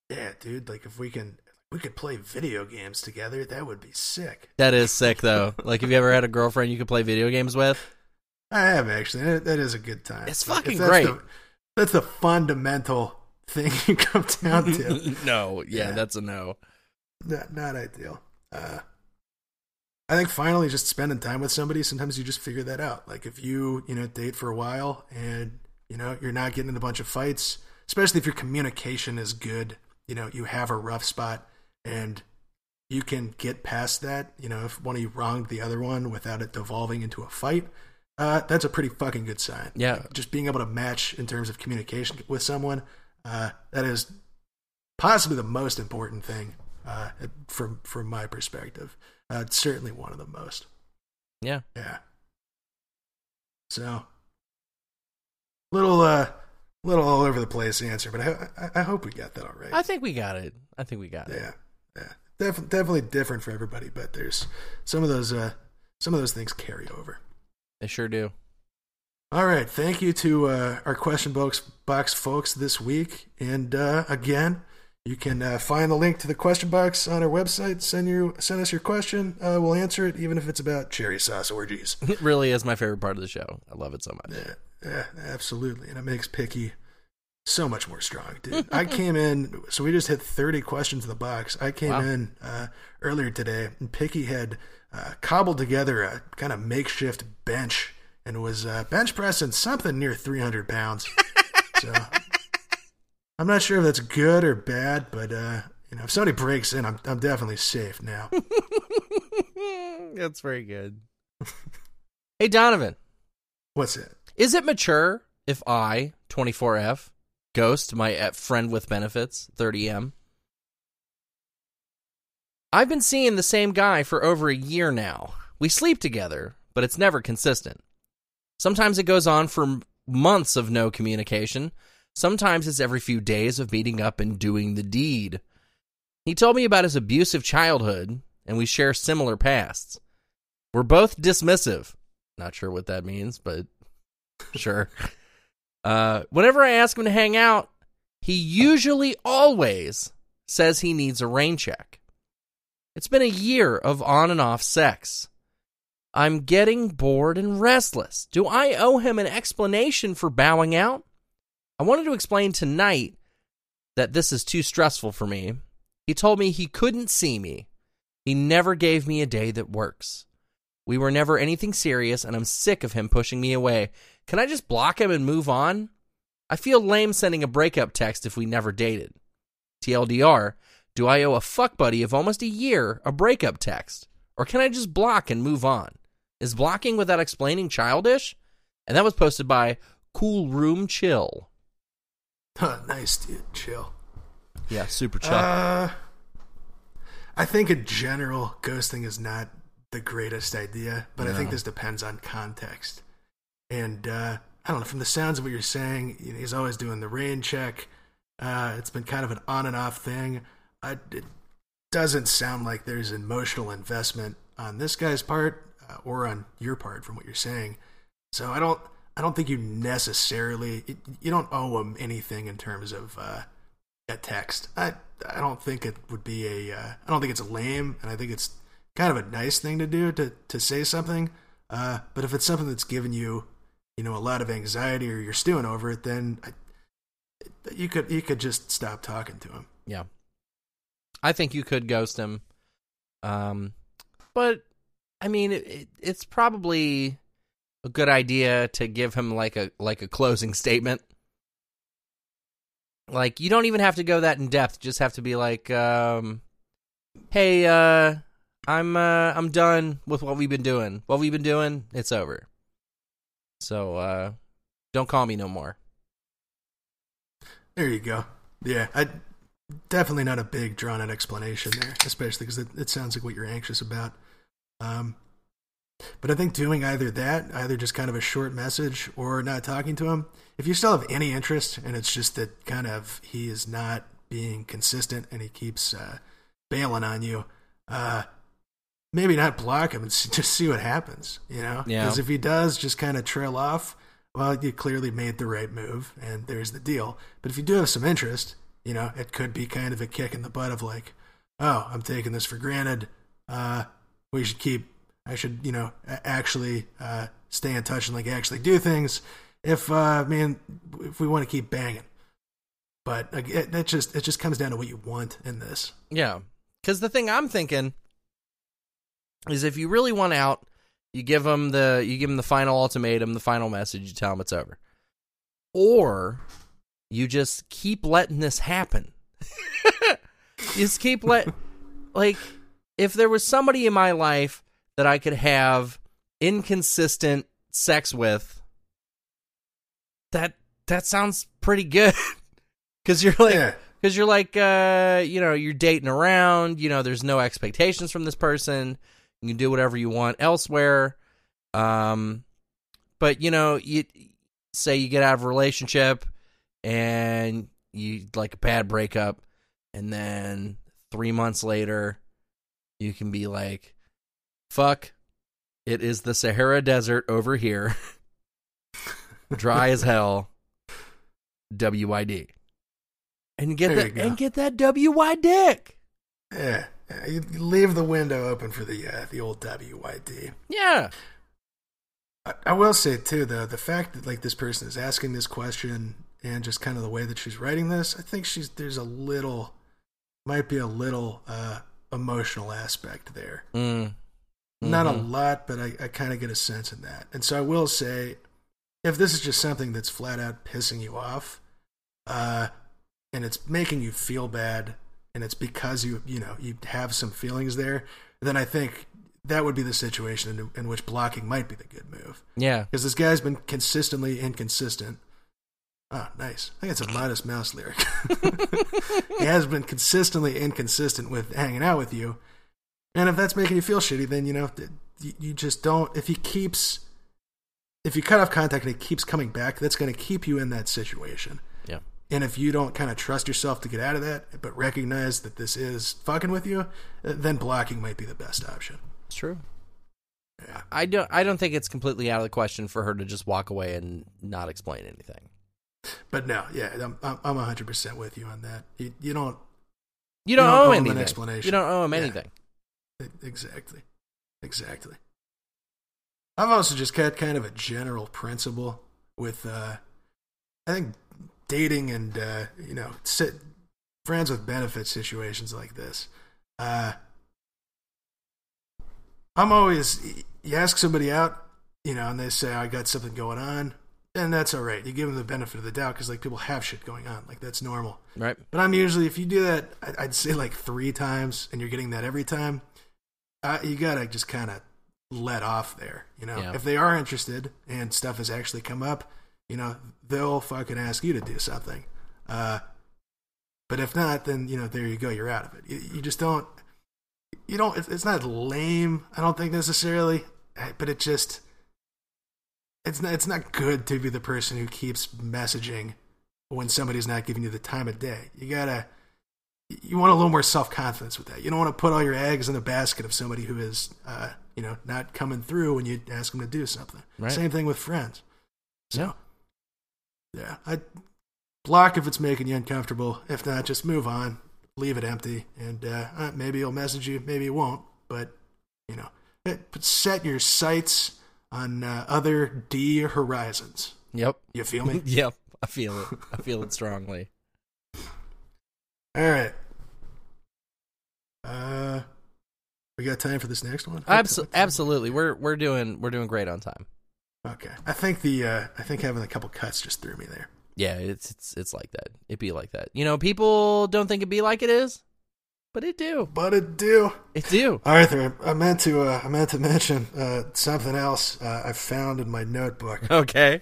yeah, dude. Like, if we can we could play video games together, that would be sick. That is sick, though. like, have you ever had a girlfriend you could play video games with? I have actually. That, is a good time. It's But fucking that's great. the- that's the fundamental thing you come down to. no, yeah, Yeah. that's a no. not, not ideal. Uh, I think finally, just spending time with somebody. Sometimes you just figure that out. Like if you you know date for a while and you know you're not getting in a bunch of fights, especially if your communication is good. You know you have a rough spot and you can get past that. You know if one of you wronged the other one without it devolving into a fight. Uh, that's a pretty fucking good sign. Yeah. just being able to match in terms of communication with someone. Uh, that is possibly the most important thing uh, from from my perspective. Uh, it's certainly one of the most. Yeah. Yeah. So, little uh, little all over the place answer, but I I, I hope we got that all right. I think we got it. I think we got it. yeah, yeah, Def- definitely different for everybody, but there's some of those uh some of those things carry over. They sure do. All right. Thank you to uh, our question box, box folks this week. And uh, again, you can uh, find the link to the question box on our website. Send you send us your question. Uh, we'll answer it, even if it's about cherry sauce orgies. It really is my favorite part of the show. I love it so much. yeah, yeah, absolutely. And it makes Picky so much more strong, dude. I came in, so we just hit 30 questions in the box. I came Wow. in uh, earlier today, and Picky had uh, cobbled together a kind of makeshift bench and was uh, bench pressing something near 300 pounds. so I'm not sure if that's good or bad, but uh, you know, if somebody breaks in, I'm I'm definitely safe now. That's very good. hey, Donovan, What's it? is it mature if I, 24F, ghost my uh, friend with benefits, 30M? I've been seeing the same guy for over a year now. We sleep together, but it's never consistent. Sometimes it goes on for months of no communication. Sometimes it's every few days of meeting up and doing the deed. He told me about his abusive childhood, and we share similar pasts. We're both dismissive. Not sure what that means, but sure. Uh, whenever I ask him to hang out, he usually always says he needs a rain check. It's been a year of on and off sex. I'm getting bored and restless. Do I owe him an explanation for bowing out? I wanted to explain tonight that this is too stressful for me, He told me he couldn't see me. He never gave me a day that works. We were never anything serious, and I'm sick of him pushing me away. Can I just block him and move on? I feel lame sending a breakup text if we never dated. TLDR, do I owe a fuck buddy of almost a year a breakup text? Or can I just block and move on? Is blocking without explaining childish? And that was posted by Cool Room Chill. Huh, nice, dude. Chill. Yeah, super chill. Uh, I think in general, ghosting is not the greatest idea, but I think this depends on context. And uh, I don't know, from the sounds of what you're saying, you know, he's always doing the rain check. Uh, it's been kind of an on and off thing. I, it doesn't sound like there's emotional investment on this guy's part uh, or on your part, from what you're saying. So I don't, I don't think you necessarily, you don't owe him anything in terms of uh, a text. I, I don't think it would be a, uh, I don't think it's lame, and I think it's kind of a nice thing to do to to say something. Uh, but if it's something that's given you, you know, a lot of anxiety or you're stewing over it, then I, you could you could just stop talking to him. Yeah. I think you could ghost him. Um, but I mean, it, it, it's probably a good idea to give him like a like a closing statement. Like you don't even have to go that in depth. Just have to be like, um, "Hey, uh, I'm uh, I'm done with what we've been doing. What we've been doing, it's over. So uh, don't call me no more." There you go. Yeah, I definitely not a big drawn out explanation there, especially because it, it sounds like what you're anxious about. Um, but I think doing either that, either just kind of a short message or not talking to him, if you still have any interest and it's just that kind of he is not being consistent and he keeps uh, bailing on you, uh, maybe not block him and just see what happens, you know? Yeah. Because if he does just kind of trail off, well, you clearly made the right move and there's the deal. But if you do have some interest, you know, it could be kind of a kick in the butt of like, oh, I'm taking this for granted. Uh, we should keep, I should, you know, actually uh, stay in touch and like actually do things if, uh, I mean, if we want to keep banging. But it, it just, it just comes down to what you want in this. Yeah. Because the thing I'm thinking is if you really want out, you give them the you give them the final ultimatum, the final message, you tell them it's over, or you just keep letting this happen. you just keep let like if there was somebody in my life that I could have inconsistent sex with, that that sounds pretty good. Because you're like, yeah. because you're like uh you know you're dating around you know there's no expectations from this person you can do whatever you want elsewhere um but you know you say you get out of a relationship and you like a bad breakup and then 3 months later you can be like fuck it is the Sahara desert over here dry as hell WID and get There that and get that WY dick. Yeah. you leave the window open for the, uh, the old WYD. Yeah. I, I will say too, though, the fact that like this person is asking this question and just kind of the way that she's writing this, I think she's there's a little, might be a little uh, emotional aspect there. Mm. Not a Mhm. lot, but I, I kind of get a sense in that. And so I will say, if this is just something that's flat out pissing you off, uh, and it's making you feel bad, and it's because you you know you have some feelings there, then I think that would be the situation in, in which blocking might be the good move. Yeah. Because this guy's been consistently inconsistent. Oh, nice. I think it's a Modest Mouse lyric. he has been consistently inconsistent with hanging out with you. And if that's making you feel shitty, then, you know, you, you just don't. If he keeps. If you cut off contact and he keeps coming back, that's going to keep you in that situation. Yeah. And if you don't kind of trust yourself to get out of that, but recognize that this is fucking with you, uh, then blocking might be the best option. It's true. Yeah. I don't I don't think it's completely out of the question for her to just walk away and not explain anything. But no, yeah, I'm, I'm I'm 100% with you on that. You, you don't You don't, don't owe owe him him an anything. explanation. You don't owe him Yeah. anything. Exactly. Exactly. I've also just got kind of a general principle with, uh, I think dating and, uh, you know, sit, friends with benefit situations like this. Uh, I'm always you ask somebody out, you know, and they say I got something going on, and that's all right. You give them the benefit of the doubt because like people have shit going on, like that's normal. Right. But I'm usually if you do that, I- I'd say like three times, and you're getting that every time. Uh, you gotta just kind of let off there. You know, Yeah. if they are interested and stuff has actually come up, you know, they'll fucking ask you to do something. Uh, but if not, then you know, there you go. You're out of it. You, you just don't. You don't. It's, it's not lame. I don't think necessarily, eh, but it just. It's not. It's not good to be the person who keeps messaging when somebody's not giving you the time of day. You gotta. You want a little more self confidence with that. You don't want to put all your eggs in the basket of somebody who is, uh, you know, not coming through when you ask them to do something. Right. Same thing with friends. Yeah. Yeah, I block if it's making you uncomfortable. If not, just move on, leave it empty, and uh, uh, maybe he'll message you, maybe he won't. But you know, but set your sights on uh, other D horizons. Yep. You feel me? yep. I feel it. I feel it strongly. All right. Uh, we got time for this next one. Abso- absolutely. We're we're doing we're doing great on time. Okay. I think the uh, I think having a couple cuts just threw me there. Yeah, it's it's it's like that. It be like that. You know, people don't think it be like it is, but it do. But it do. It do. Arthur, I meant to uh, I meant to mention uh, something else uh, I found in my notebook. Okay.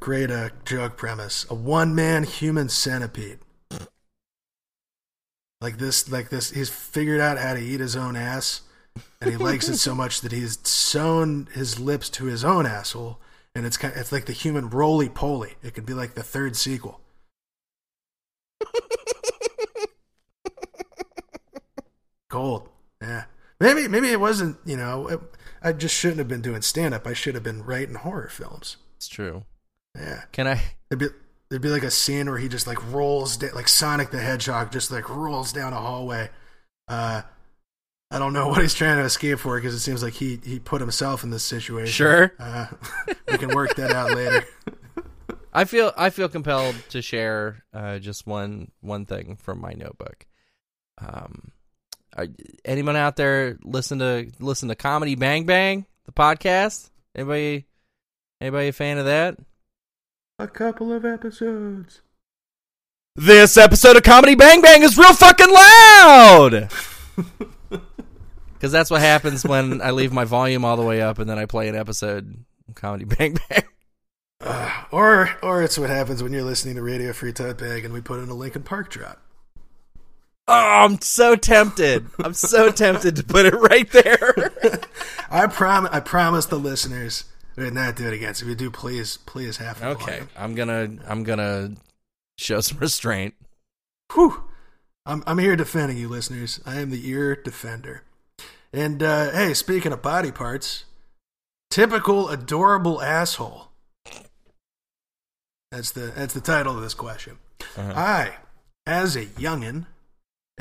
Great uh, joke premise: a one-man human centipede. Like this, like this. He's figured out how to eat his own ass, and he likes it so much that he's sewn his lips to his own asshole, and it's kind. It's like the human roly poly. It could be like the third sequel. Gold. Yeah. Maybe maybe it wasn't. You know, it, I just shouldn't have been doing stand up. I should have been writing horror films. It's true. Yeah. Can I There'd be there'd be like a scene where he just like rolls da- like Sonic the Hedgehog just like rolls down a hallway. Uh, I don't know what he's trying to escape for because it seems like he he put himself in this situation. Sure. Uh, we can work that out later. I feel I feel compelled to share uh, just one one thing from my notebook. Um, are, anyone out there listen to listen to Comedy Bang Bang the podcast? Anybody anybody a fan of that? A couple of episodes. This episode of Comedy Bang Bang is real fucking loud. Because that's what happens when I leave my volume all the way up and then I play an episode of Comedy Bang Bang. Uh, or or it's what happens when you're listening to Radio Free Tote Bag and we put in a Linkin Park drop. Oh, I'm so tempted. I'm so tempted to put it right there. I prom I promise the listeners we would not do it again. So if you do, please please have the Okay, volume. I'm gonna I'm gonna show some restraint. Whew. I'm I'm here defending you, listeners. I am the ear defender. And uh, hey, speaking of body parts, typical adorable asshole. That's the that's the title of this question. I, as a youngin,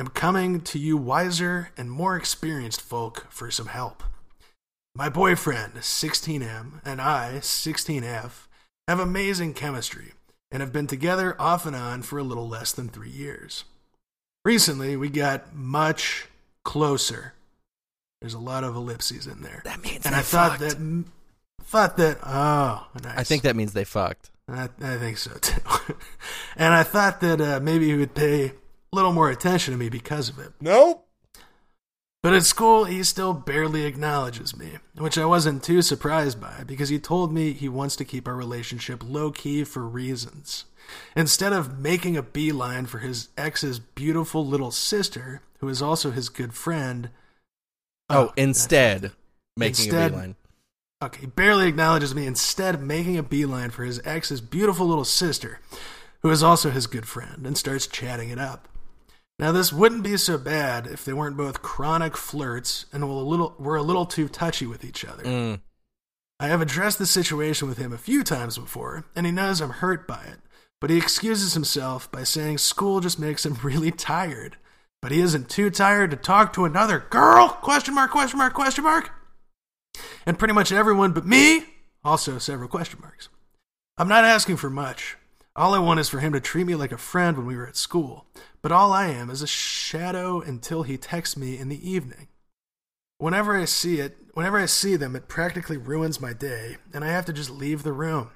am coming to you wiser and more experienced folk for some help. My boyfriend, 16M, and I, 16F, have amazing chemistry and have been together off and on for a little less than three years. Recently, we got much closer. There's a lot of ellipses in there. That means and they I thought fucked. that, thought that, oh, nice. I think that means they fucked. I, I think so too. and I thought that uh, maybe he would pay a little more attention to me because of it. Nope. But at school, he still barely acknowledges me, which I wasn't too surprised by because he told me he wants to keep our relationship low key for reasons. Instead of making a beeline for his ex's beautiful little sister, who is also his good friend. Oh, ah, instead making Instead- a beeline. Okay, he barely acknowledges me, instead making a beeline for his ex's beautiful little sister, who is also his good friend, and starts chatting it up. Now, this wouldn't be so bad if they weren't both chronic flirts and were a little, were a little too touchy with each other. Mm. I have addressed the situation with him a few times before, and he knows I'm hurt by it, but he excuses himself by saying school just makes him really tired. But he isn't too tired to talk to another girl? Question mark, question mark, question mark. And pretty much everyone but me, also several question marks. I'm not asking for much. All I want is for him to treat me like a friend when we were at school. But all I am is a shadow until he texts me in the evening. Whenever I see it, whenever I see them, it practically ruins my day, and I have to just leave the room.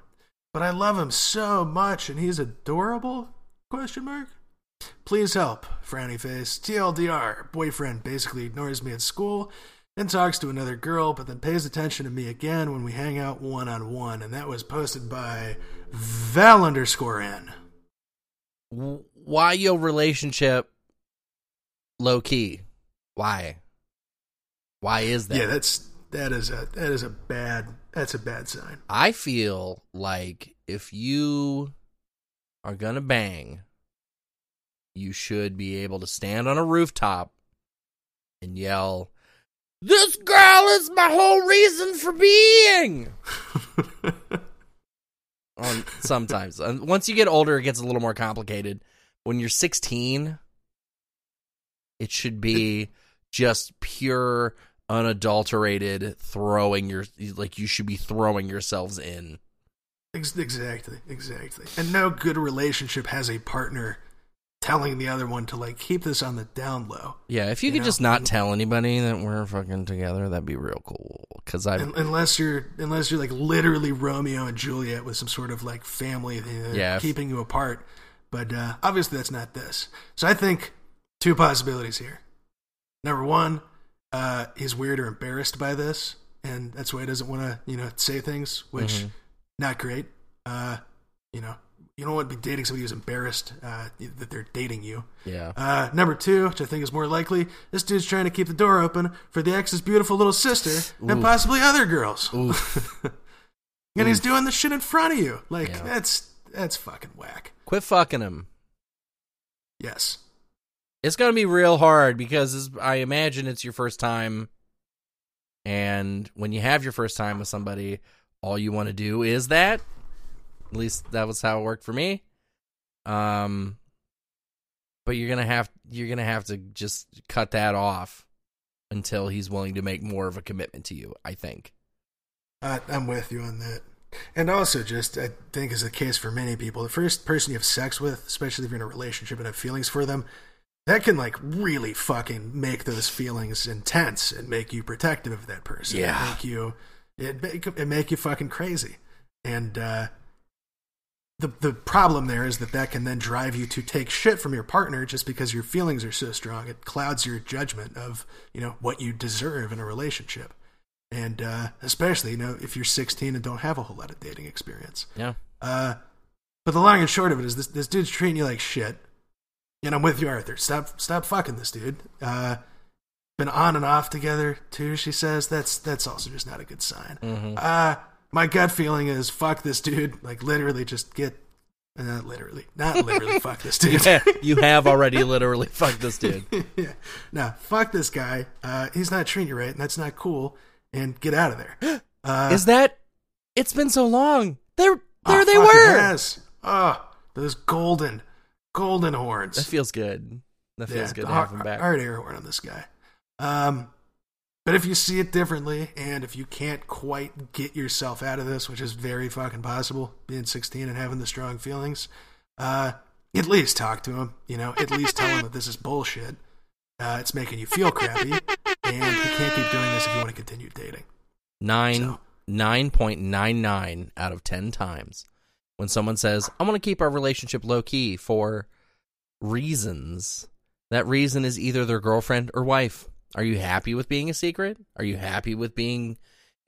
But I love him so much, and he's adorable? Question mark. Please help, frowny face. TLDR, boyfriend basically ignores me at school and talks to another girl, but then pays attention to me again when we hang out one on one, and that was posted by Val underscore N. Why your relationship low key? Why? Why is that? Yeah, that's that is a that is a bad that's a bad sign. I feel like if you are gonna bang, you should be able to stand on a rooftop and yell, "This girl is my whole reason for being." on sometimes, once you get older, it gets a little more complicated. When you're 16, it should be just pure, unadulterated throwing your like you should be throwing yourselves in. Exactly, exactly. And no good relationship has a partner telling the other one to like keep this on the down low. Yeah, if you, You could know? just not tell anybody that we're fucking together, that'd be real cool. Because I, unless you're unless you're like literally Romeo and Juliet with some sort of like family thing, Yeah, if- keeping you apart. But uh, obviously that's not this. So I think two possibilities here. Number one, uh, he's weird or embarrassed by this, and that's why he doesn't want to you know say things, which Mhm. not great. Uh, you know, you don't want to be dating somebody who's embarrassed uh, that they're dating you. yeah, Uh, number two, which I think is more likely, this dude's trying to keep the door open for the ex's beautiful little sister and possibly other girls. And he's doing the shit in front of you. Like Yeah. that's that's fucking whack. quit fucking him. Yes. It's gonna be real hard because I imagine it's your first time, and when you have your first time with somebody, all you want to do is that. At least that was how it worked for me. Um, but you're gonna have you're gonna have to just cut that off until he's willing to make more of a commitment to you. I think. Uh, I'm with you on that. And also, just I think is the case for many people. The first person you have sex with, especially if you're in a relationship and have feelings for them, that can like really fucking make those feelings intense and make you protective of that person. Yeah. Make you it make, it make you fucking crazy. And uh, the the problem there is that that can then drive you to take shit from your partner just because your feelings are so strong. It clouds your judgment of you know what you deserve in a relationship and uh, especially you know if you're 16 and don't have a whole lot of dating experience. Yeah. Uh, but the long and short of it is this this dude's treating you like shit. And I'm with you, Arthur. Stop stop fucking this dude. Uh, been on and off together too. She says that's that's also just not a good sign. Mm-hmm. Uh, my gut feeling is fuck this dude. Like literally, just get. uh, Not literally, not literally. fuck this dude. Yeah, you have already literally fucked this dude. yeah. No, fuck this guy. Uh, he's not treating you right, and that's not cool. And get out of there. Uh, Is that? It's been so long. There, oh, there they fuck, it were. has. Oh, those golden, golden horns. That feels good. That feels good to hard, have him back. Hard air horn on this guy. Um, but if you see it differently, and if you can't quite get yourself out of this, which is very fucking possible, being 16 and having the strong feelings, uh, at least talk to him. You know, at least tell him that this is bullshit. Uh, it's making you feel crappy, and you can't keep doing this if you want to continue dating. Nine So- nine point nine nine out of ten times when someone says, "I want to keep our relationship low key for reasons," that reason is either their girlfriend or wife. Are you happy with being a secret? Are you happy with being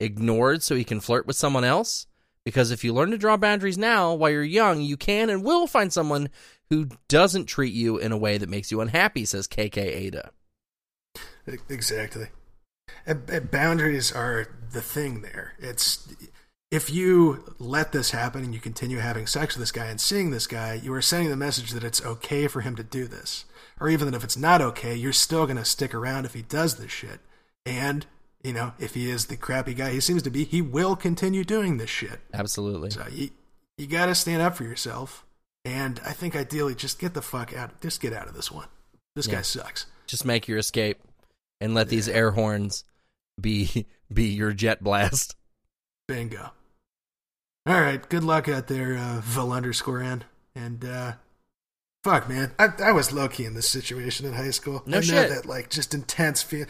ignored so you can flirt with someone else? Because if you learn to draw boundaries now while you're young, you can and will find someone who doesn't treat you in a way that makes you unhappy, says KK Ada. Exactly. And, and boundaries are the thing there. It's if you let this happen and you continue having sex with this guy and seeing this guy, you are sending the message that it's okay for him to do this. Or even that if it's not okay, you're still going to stick around if he does this shit. And, you know, if he is the crappy guy he seems to be, he will continue doing this shit. Absolutely. So you, you got to stand up for yourself. And I think ideally, just get the fuck out. Just get out of this one. This Yeah. guy sucks. just make your escape and let these air horns be be your jet blast. Bingo. All right. Good luck out there, uh, Vel underscore N. And uh, fuck, man, I, I was low key in this situation in high school. No I know shit. that like just intense feel.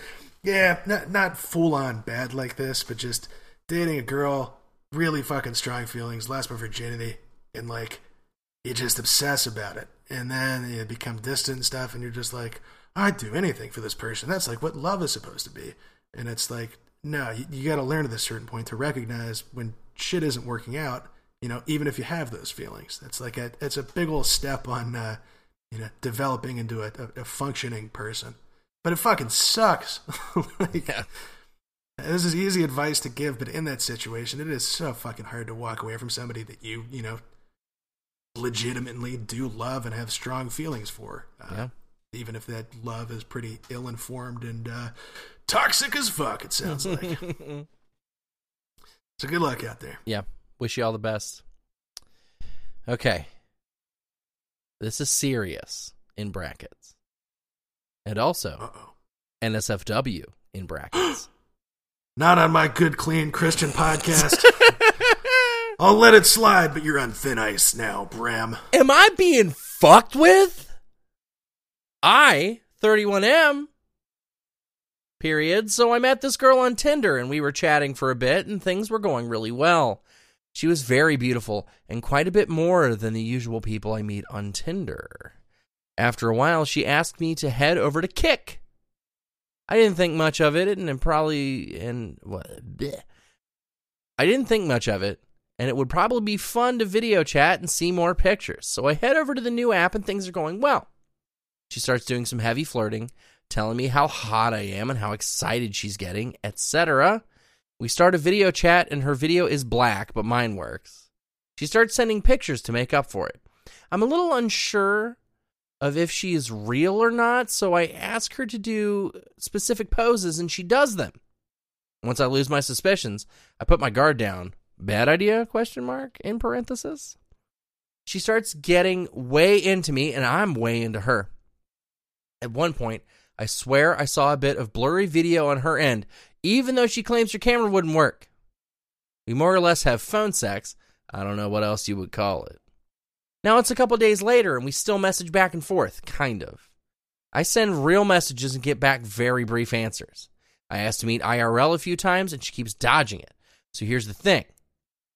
Yeah, not not full on bad like this, but just dating a girl, really fucking strong feelings, lost my virginity, and like you just obsess about it, and then you become distant and stuff, and you're just like, I'd do anything for this person. That's like what love is supposed to be, and it's like, no, you, you got to learn at a certain point to recognize when shit isn't working out. You know, even if you have those feelings, that's like a it's a big old step on uh, you know developing into a, a, a functioning person. But it fucking sucks. like, Yeah. this is easy advice to give, but in that situation, it is so fucking hard to walk away from somebody that you, you know, legitimately do love and have strong feelings for. Uh, Yeah. Even if that love is pretty ill informed and uh, toxic as fuck, it sounds like. so good luck out there. yeah. Wish you all the best. Okay. This is serious in brackets. And also Uh oh. NSFW in brackets. Not on my good, clean Christian podcast. I'll let it slide, but you're on thin ice now, Bram. Am I being fucked with? I, 31M, period. So I met this girl on Tinder and we were chatting for a bit and things were going really well. She was very beautiful and quite a bit more than the usual people I meet on Tinder. After a while, she asked me to head over to Kik. I didn't think much of it and probably and what bleh. I didn't think much of it and it would probably be fun to video chat and see more pictures. So I head over to the new app and things are going well. She starts doing some heavy flirting, telling me how hot I am and how excited she's getting, etc. We start a video chat and her video is black, but mine works. She starts sending pictures to make up for it. I'm a little unsure of if she is real or not, so I ask her to do specific poses and she does them. Once I lose my suspicions, I put my guard down. Bad idea? Question mark in parenthesis. She starts getting way into me and I'm way into her. At one point, I swear I saw a bit of blurry video on her end, even though she claims her camera wouldn't work. We more or less have phone sex. I don't know what else you would call it. Now it's a couple days later and we still message back and forth, kind of. I send real messages and get back very brief answers. I asked to meet IRL a few times and she keeps dodging it. So here's the thing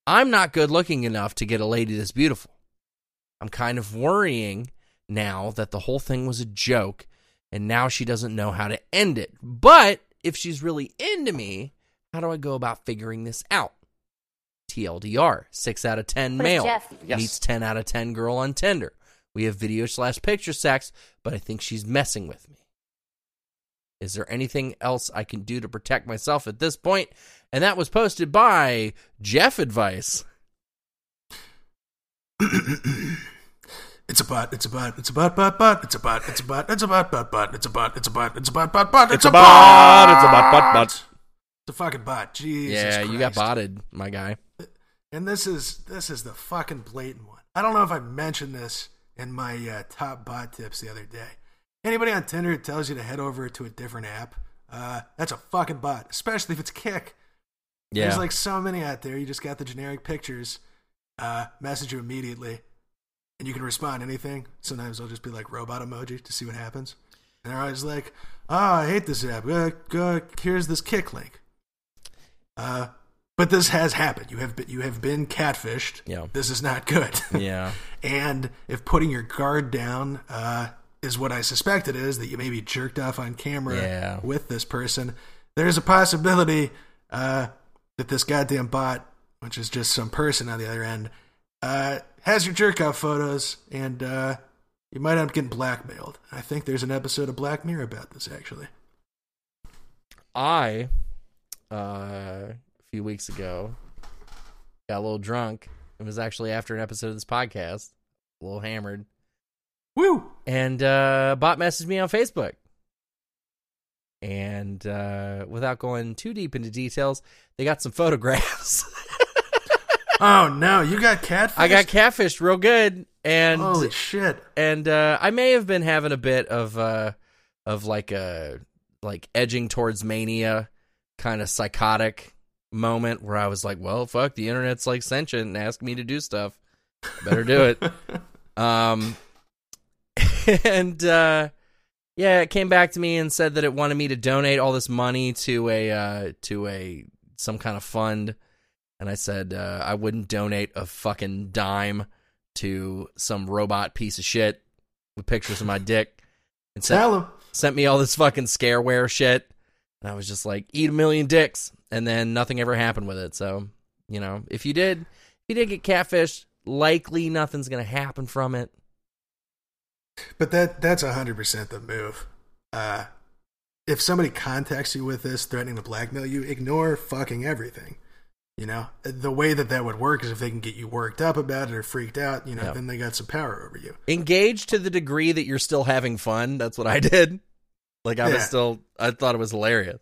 I'm not good looking enough to get a lady this beautiful. I'm kind of worrying now that the whole thing was a joke and now she doesn't know how to end it. But if she's really into me, how do I go about figuring this out? TLDR, 6 out of 10 What is male. Jeff? Yes. Meets 10 out of 10 girl on Tinder. We have video slash picture sex, but I think she's messing with me. Is there anything else I can do to protect myself at this point? And that was posted by Jeff Advice. It's a bot. It's a bot. It's a bot. Bot. Bot. It's a bot. It's a bot. It's a bot. Bot. Bot. It's a bot. It's a bot. It's a bot. Bot. Bot. It's a bot. It's a bot. Bot. Bot. It's a fucking bot. Jesus. yeah, you got botted, my guy. And this is this is the fucking blatant one. I don't know if I mentioned this in my uh, top bot tips the other day. Anybody on Tinder that tells you to head over to a different app, uh, that's a fucking bot. Especially if it's Kik. Yeah. There's like so many out there. You just got the generic pictures, uh, message you immediately, and you can respond anything. Sometimes I'll just be like robot emoji to see what happens. And they're always like, "Oh, I hate this app. Uh, go, here's this Kik link." Uh, but this has happened. You have been, you have been catfished. Yeah. This is not good. yeah. and if putting your guard down uh, is what I suspect it is, that you maybe jerked off on camera Yeah. with this person, there's a possibility uh, that this goddamn bot, which is just some person on the other end, uh, has your jerk off photos, and uh, you might end up getting blackmailed. I think there's an episode of Black Mirror about this, actually. I, uh, few weeks ago, got a little drunk. It was actually after an episode of this podcast, a little hammered. Woo! And uh, bot messaged me on Facebook. And uh, without going too deep into details, they got some photographs. Oh no, you got catfish. I got catfished real good, and Holy shit! and uh, I may have been having a bit of uh, of like a like edging towards mania kind of psychotic moment where I was like, well, fuck, the internet's like sentient and asked me to do stuff. Better do it. Um, and uh, yeah, it came back to me and said that it wanted me to donate all this money to a uh, to a some kind of fund, and I said uh, I wouldn't donate a fucking dime to some robot piece of shit with pictures of my dick, and sent him. sent me all this fucking scareware shit, and I was just like, eat a million dicks, and then nothing ever happened with it. So you know, if you did, if you did get catfished, likely nothing's gonna happen from it. But that that's hundred percent the move. Uh, if somebody contacts you with this, threatening to blackmail you, ignore fucking everything. You know, the way that that would work is if they can get you worked up about it or freaked out. You know, Yep. then they got some power over you. engage to the degree that you're still having fun. That's what I did. Like I was still, I thought it was hilarious.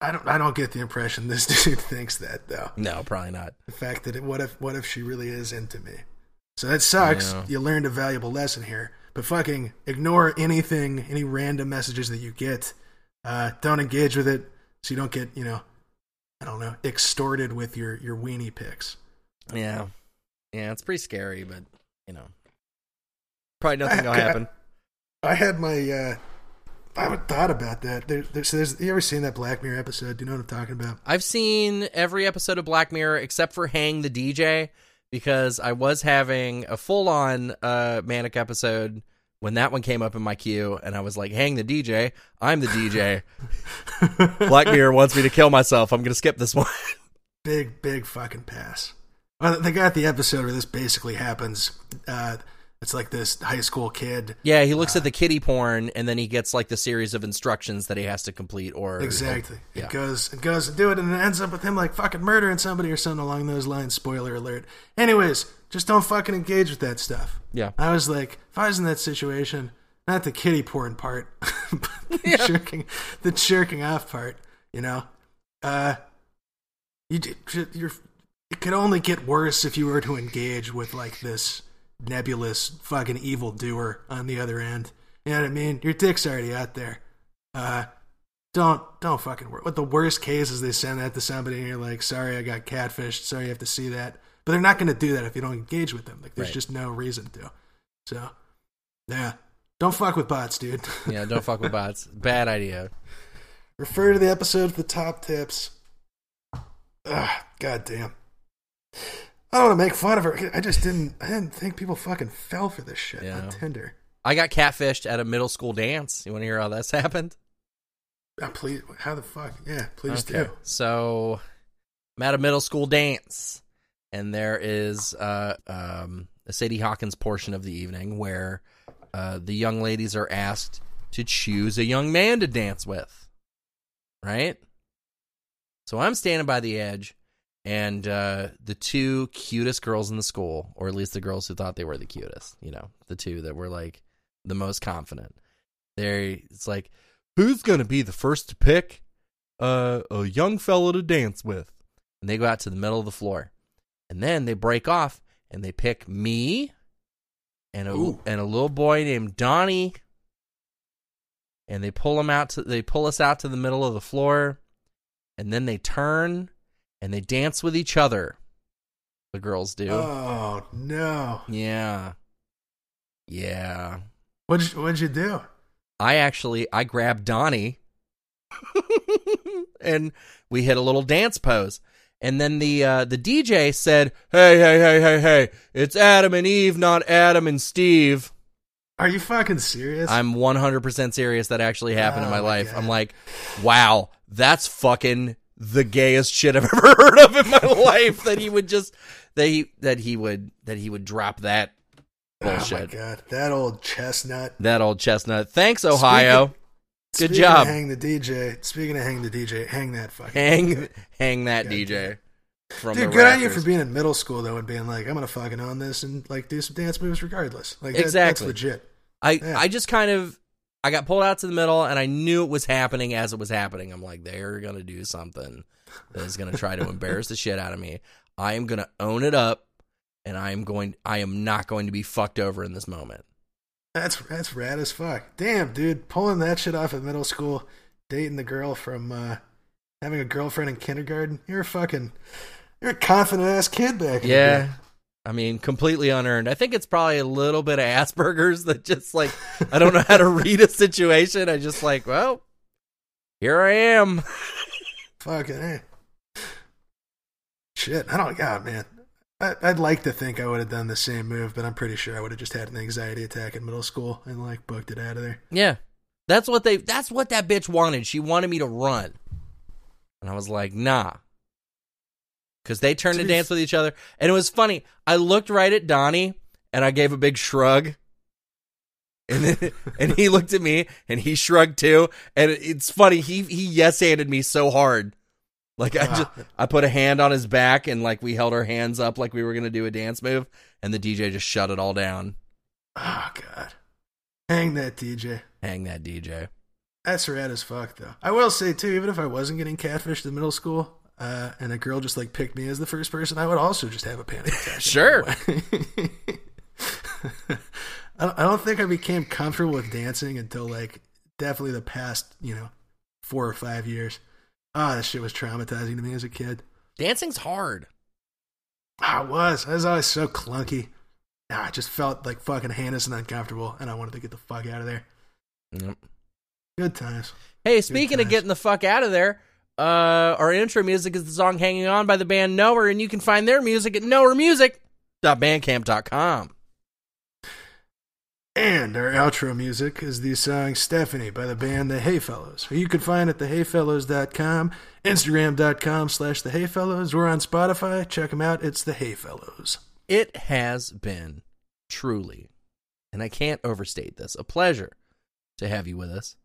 I don't I don't get the impression this dude thinks that though. No, probably not. The fact that it, what if what if she really is into me? So that sucks. Yeah. You learned a valuable lesson here. But fucking ignore anything, any random messages that you get. Uh, don't engage with it, so you don't get you know, I don't know, extorted with your your weenie pics. Yeah, yeah, it's pretty scary, but you know, probably I- nothing will I- happen. I had my uh, I haven't thought about that. There, there's, there's, you ever seen that Black Mirror episode? Do you know what I'm talking about? I've seen every episode of Black Mirror except for Hang the DJ because I was having a full on uh, manic episode when that one came up in my queue, and I was like, "Hang the DJ, I'm the DJ." Black Mirror wants me to kill myself. I'm gonna skip this one. big, big fucking pass. Well, they got the episode where this basically happens. Uh, it's like this high school kid. Yeah, he looks at the kiddie porn and then he gets like the series of instructions that he has to complete or Exactly. Yeah. It goes, it goes to do it, and it ends up with him like fucking murdering somebody or something along those lines. Spoiler alert. Anyways, just don't fucking engage with that stuff. Yeah. I was like, if I was in that situation, not the kiddie porn part, but the jerking, the jerking off part. You know, uh, you you're. It could only get worse if you were to engage with like this nebulous fucking evil doer on the other end. You know what I mean? Your dick's already out there. Uh, don't don't fucking work. What the worst case is they send that to somebody and you're like, sorry, I got catfished. Sorry, you have to see that. But they're not going to do that if you don't engage with them. Like, there's Right. just no reason to. So, yeah, don't fuck with bots, dude. Yeah, don't fuck with bots. Bad idea. Refer to the episode for the top tips. Ugh, God damn. I don't want to make fun of her. I just didn't. I didn't think people fucking fell for this shit Yeah. on Tinder. I got catfished at a middle school dance. You want to hear how that's happened? Uh, please, how the fuck? Yeah, please do. So I'm at a middle school dance, and there is uh, um, a Sadie Hawkins portion of the evening where uh, the young ladies are asked to choose a young man to dance with. Right? So I'm standing by the edge, and uh, the two cutest girls in the school, or at least the girls who thought they were the cutest, you know, the two that were like the most confident. They're, it's like, who's going to be the first to pick uh, a young fellow to dance with? And they go out to the middle of the floor. And then they break off and they pick me and a, Ooh. and a little boy named Donnie. And they pull them out to they pull us out to the middle of the floor and then they turn and they dance with each other. The girls do. Oh no! Yeah. Yeah. What'd you, what'd you do? I actually I grabbed Donnie and we hit a little dance pose. And then the uh, the DJ said, "Hey, hey, hey, hey, hey! It's Adam and Eve, not Adam and Steve." Are you fucking serious? I'm 100% serious that actually happened in Oh my my life. God. I'm like, "Wow, that's fucking the gayest shit I've ever heard of in my life." That he would just that he that he would that he would drop that Oh my bullshit. god, that old chestnut. that old chestnut. Thanks, Ohio. Good Speaking job. Hang the DJ. Speaking of hang the DJ, hang that fucking hang hang that God DJ from Dude, good on you for being in middle school though and being like, I'm gonna fucking own this and like do some dance moves regardless. Like that, Exactly. that's legit. I Yeah. I just kind of I got pulled out to the middle and I knew it was happening as it was happening. I'm like, they're gonna do something that is gonna try to embarrass the shit out of me. I am gonna own it up, and I am going. I am not going to be fucked over in this moment. That's that's rad as fuck. Damn, dude, pulling that shit off at middle school, dating the girl from uh having a girlfriend in kindergarten. You're a fucking you're a confident ass kid back Yeah. I mean, completely unearned. I think it's probably a little bit of Asperger's that just like I don't know how to read a situation. I just like, well, here I am. Fucking hey. Shit, I don't. God, man. I'd like to think I would have done the same move, but I'm pretty sure I would have just had an anxiety attack in middle school and like booked it out of there. Yeah. That's what they that's what that bitch wanted. She wanted me to run. And I was like, "Nah." Cuz they turned to To dance with each other, and it was funny. I looked right at Donnie and I gave a big shrug. And then, and he looked at me and he shrugged too. And it's funny. He he yes anded me so hard. Like I just I put a hand on his back and like we held our hands up like we were gonna do a dance move, and the DJ just shut it all down. Oh god, hang that DJ. Hang that DJ. That's rad as fuck, though. I will say too, even if I wasn't getting catfished in middle school, uh, and a girl just like picked me as the first person, I would also just have a panic attack. Sure. I don't- I don't think I became comfortable with dancing until like definitely the past, you know, four or five years. Ah, that shit was traumatizing to me as a kid. Dancing's hard. Ah, it was. I was always so clunky. Ah, I just felt like fucking heinous and uncomfortable, and I wanted to get the fuck out of there. Yep. Good times. Hey, speaking of getting the fuck out of there, uh, our intro music is the song Hanging On by the band Knower, and you can find their music at knowermusic.bandcamp.com. And our outro music is the song Stephanie by the band The Hayfellows, who you can find at thehayfellows.com, instagram.com slash The Hayfellows, or on Spotify. Check them out. It's The Hayfellows. It has been truly, and I can't overstate this, a pleasure to have you with us.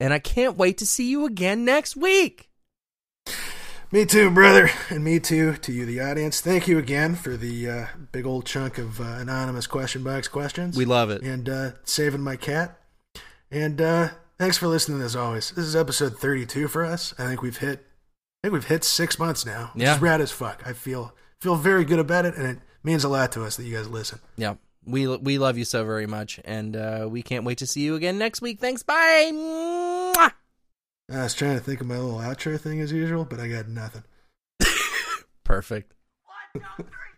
And I can't wait to see you again next week. Me too, brother. And me too to you, the audience. Thank you again for the uh, big old chunk of uh, anonymous question box questions. We love it. and uh, saving my cat. And uh, thanks for listening as always. This is episode 32 for us. I think we've hit I think we've hit six months now. Which Yeah. is rad as fuck. I feel feel very good about it and it means a lot to us that you guys listen. Yeah. We we love you so very much, and uh, we can't wait to see you again next week. Thanks. Bye. Mwah. I was trying to think of my little outro thing as usual, but I got nothing. Perfect. One, two, three, go!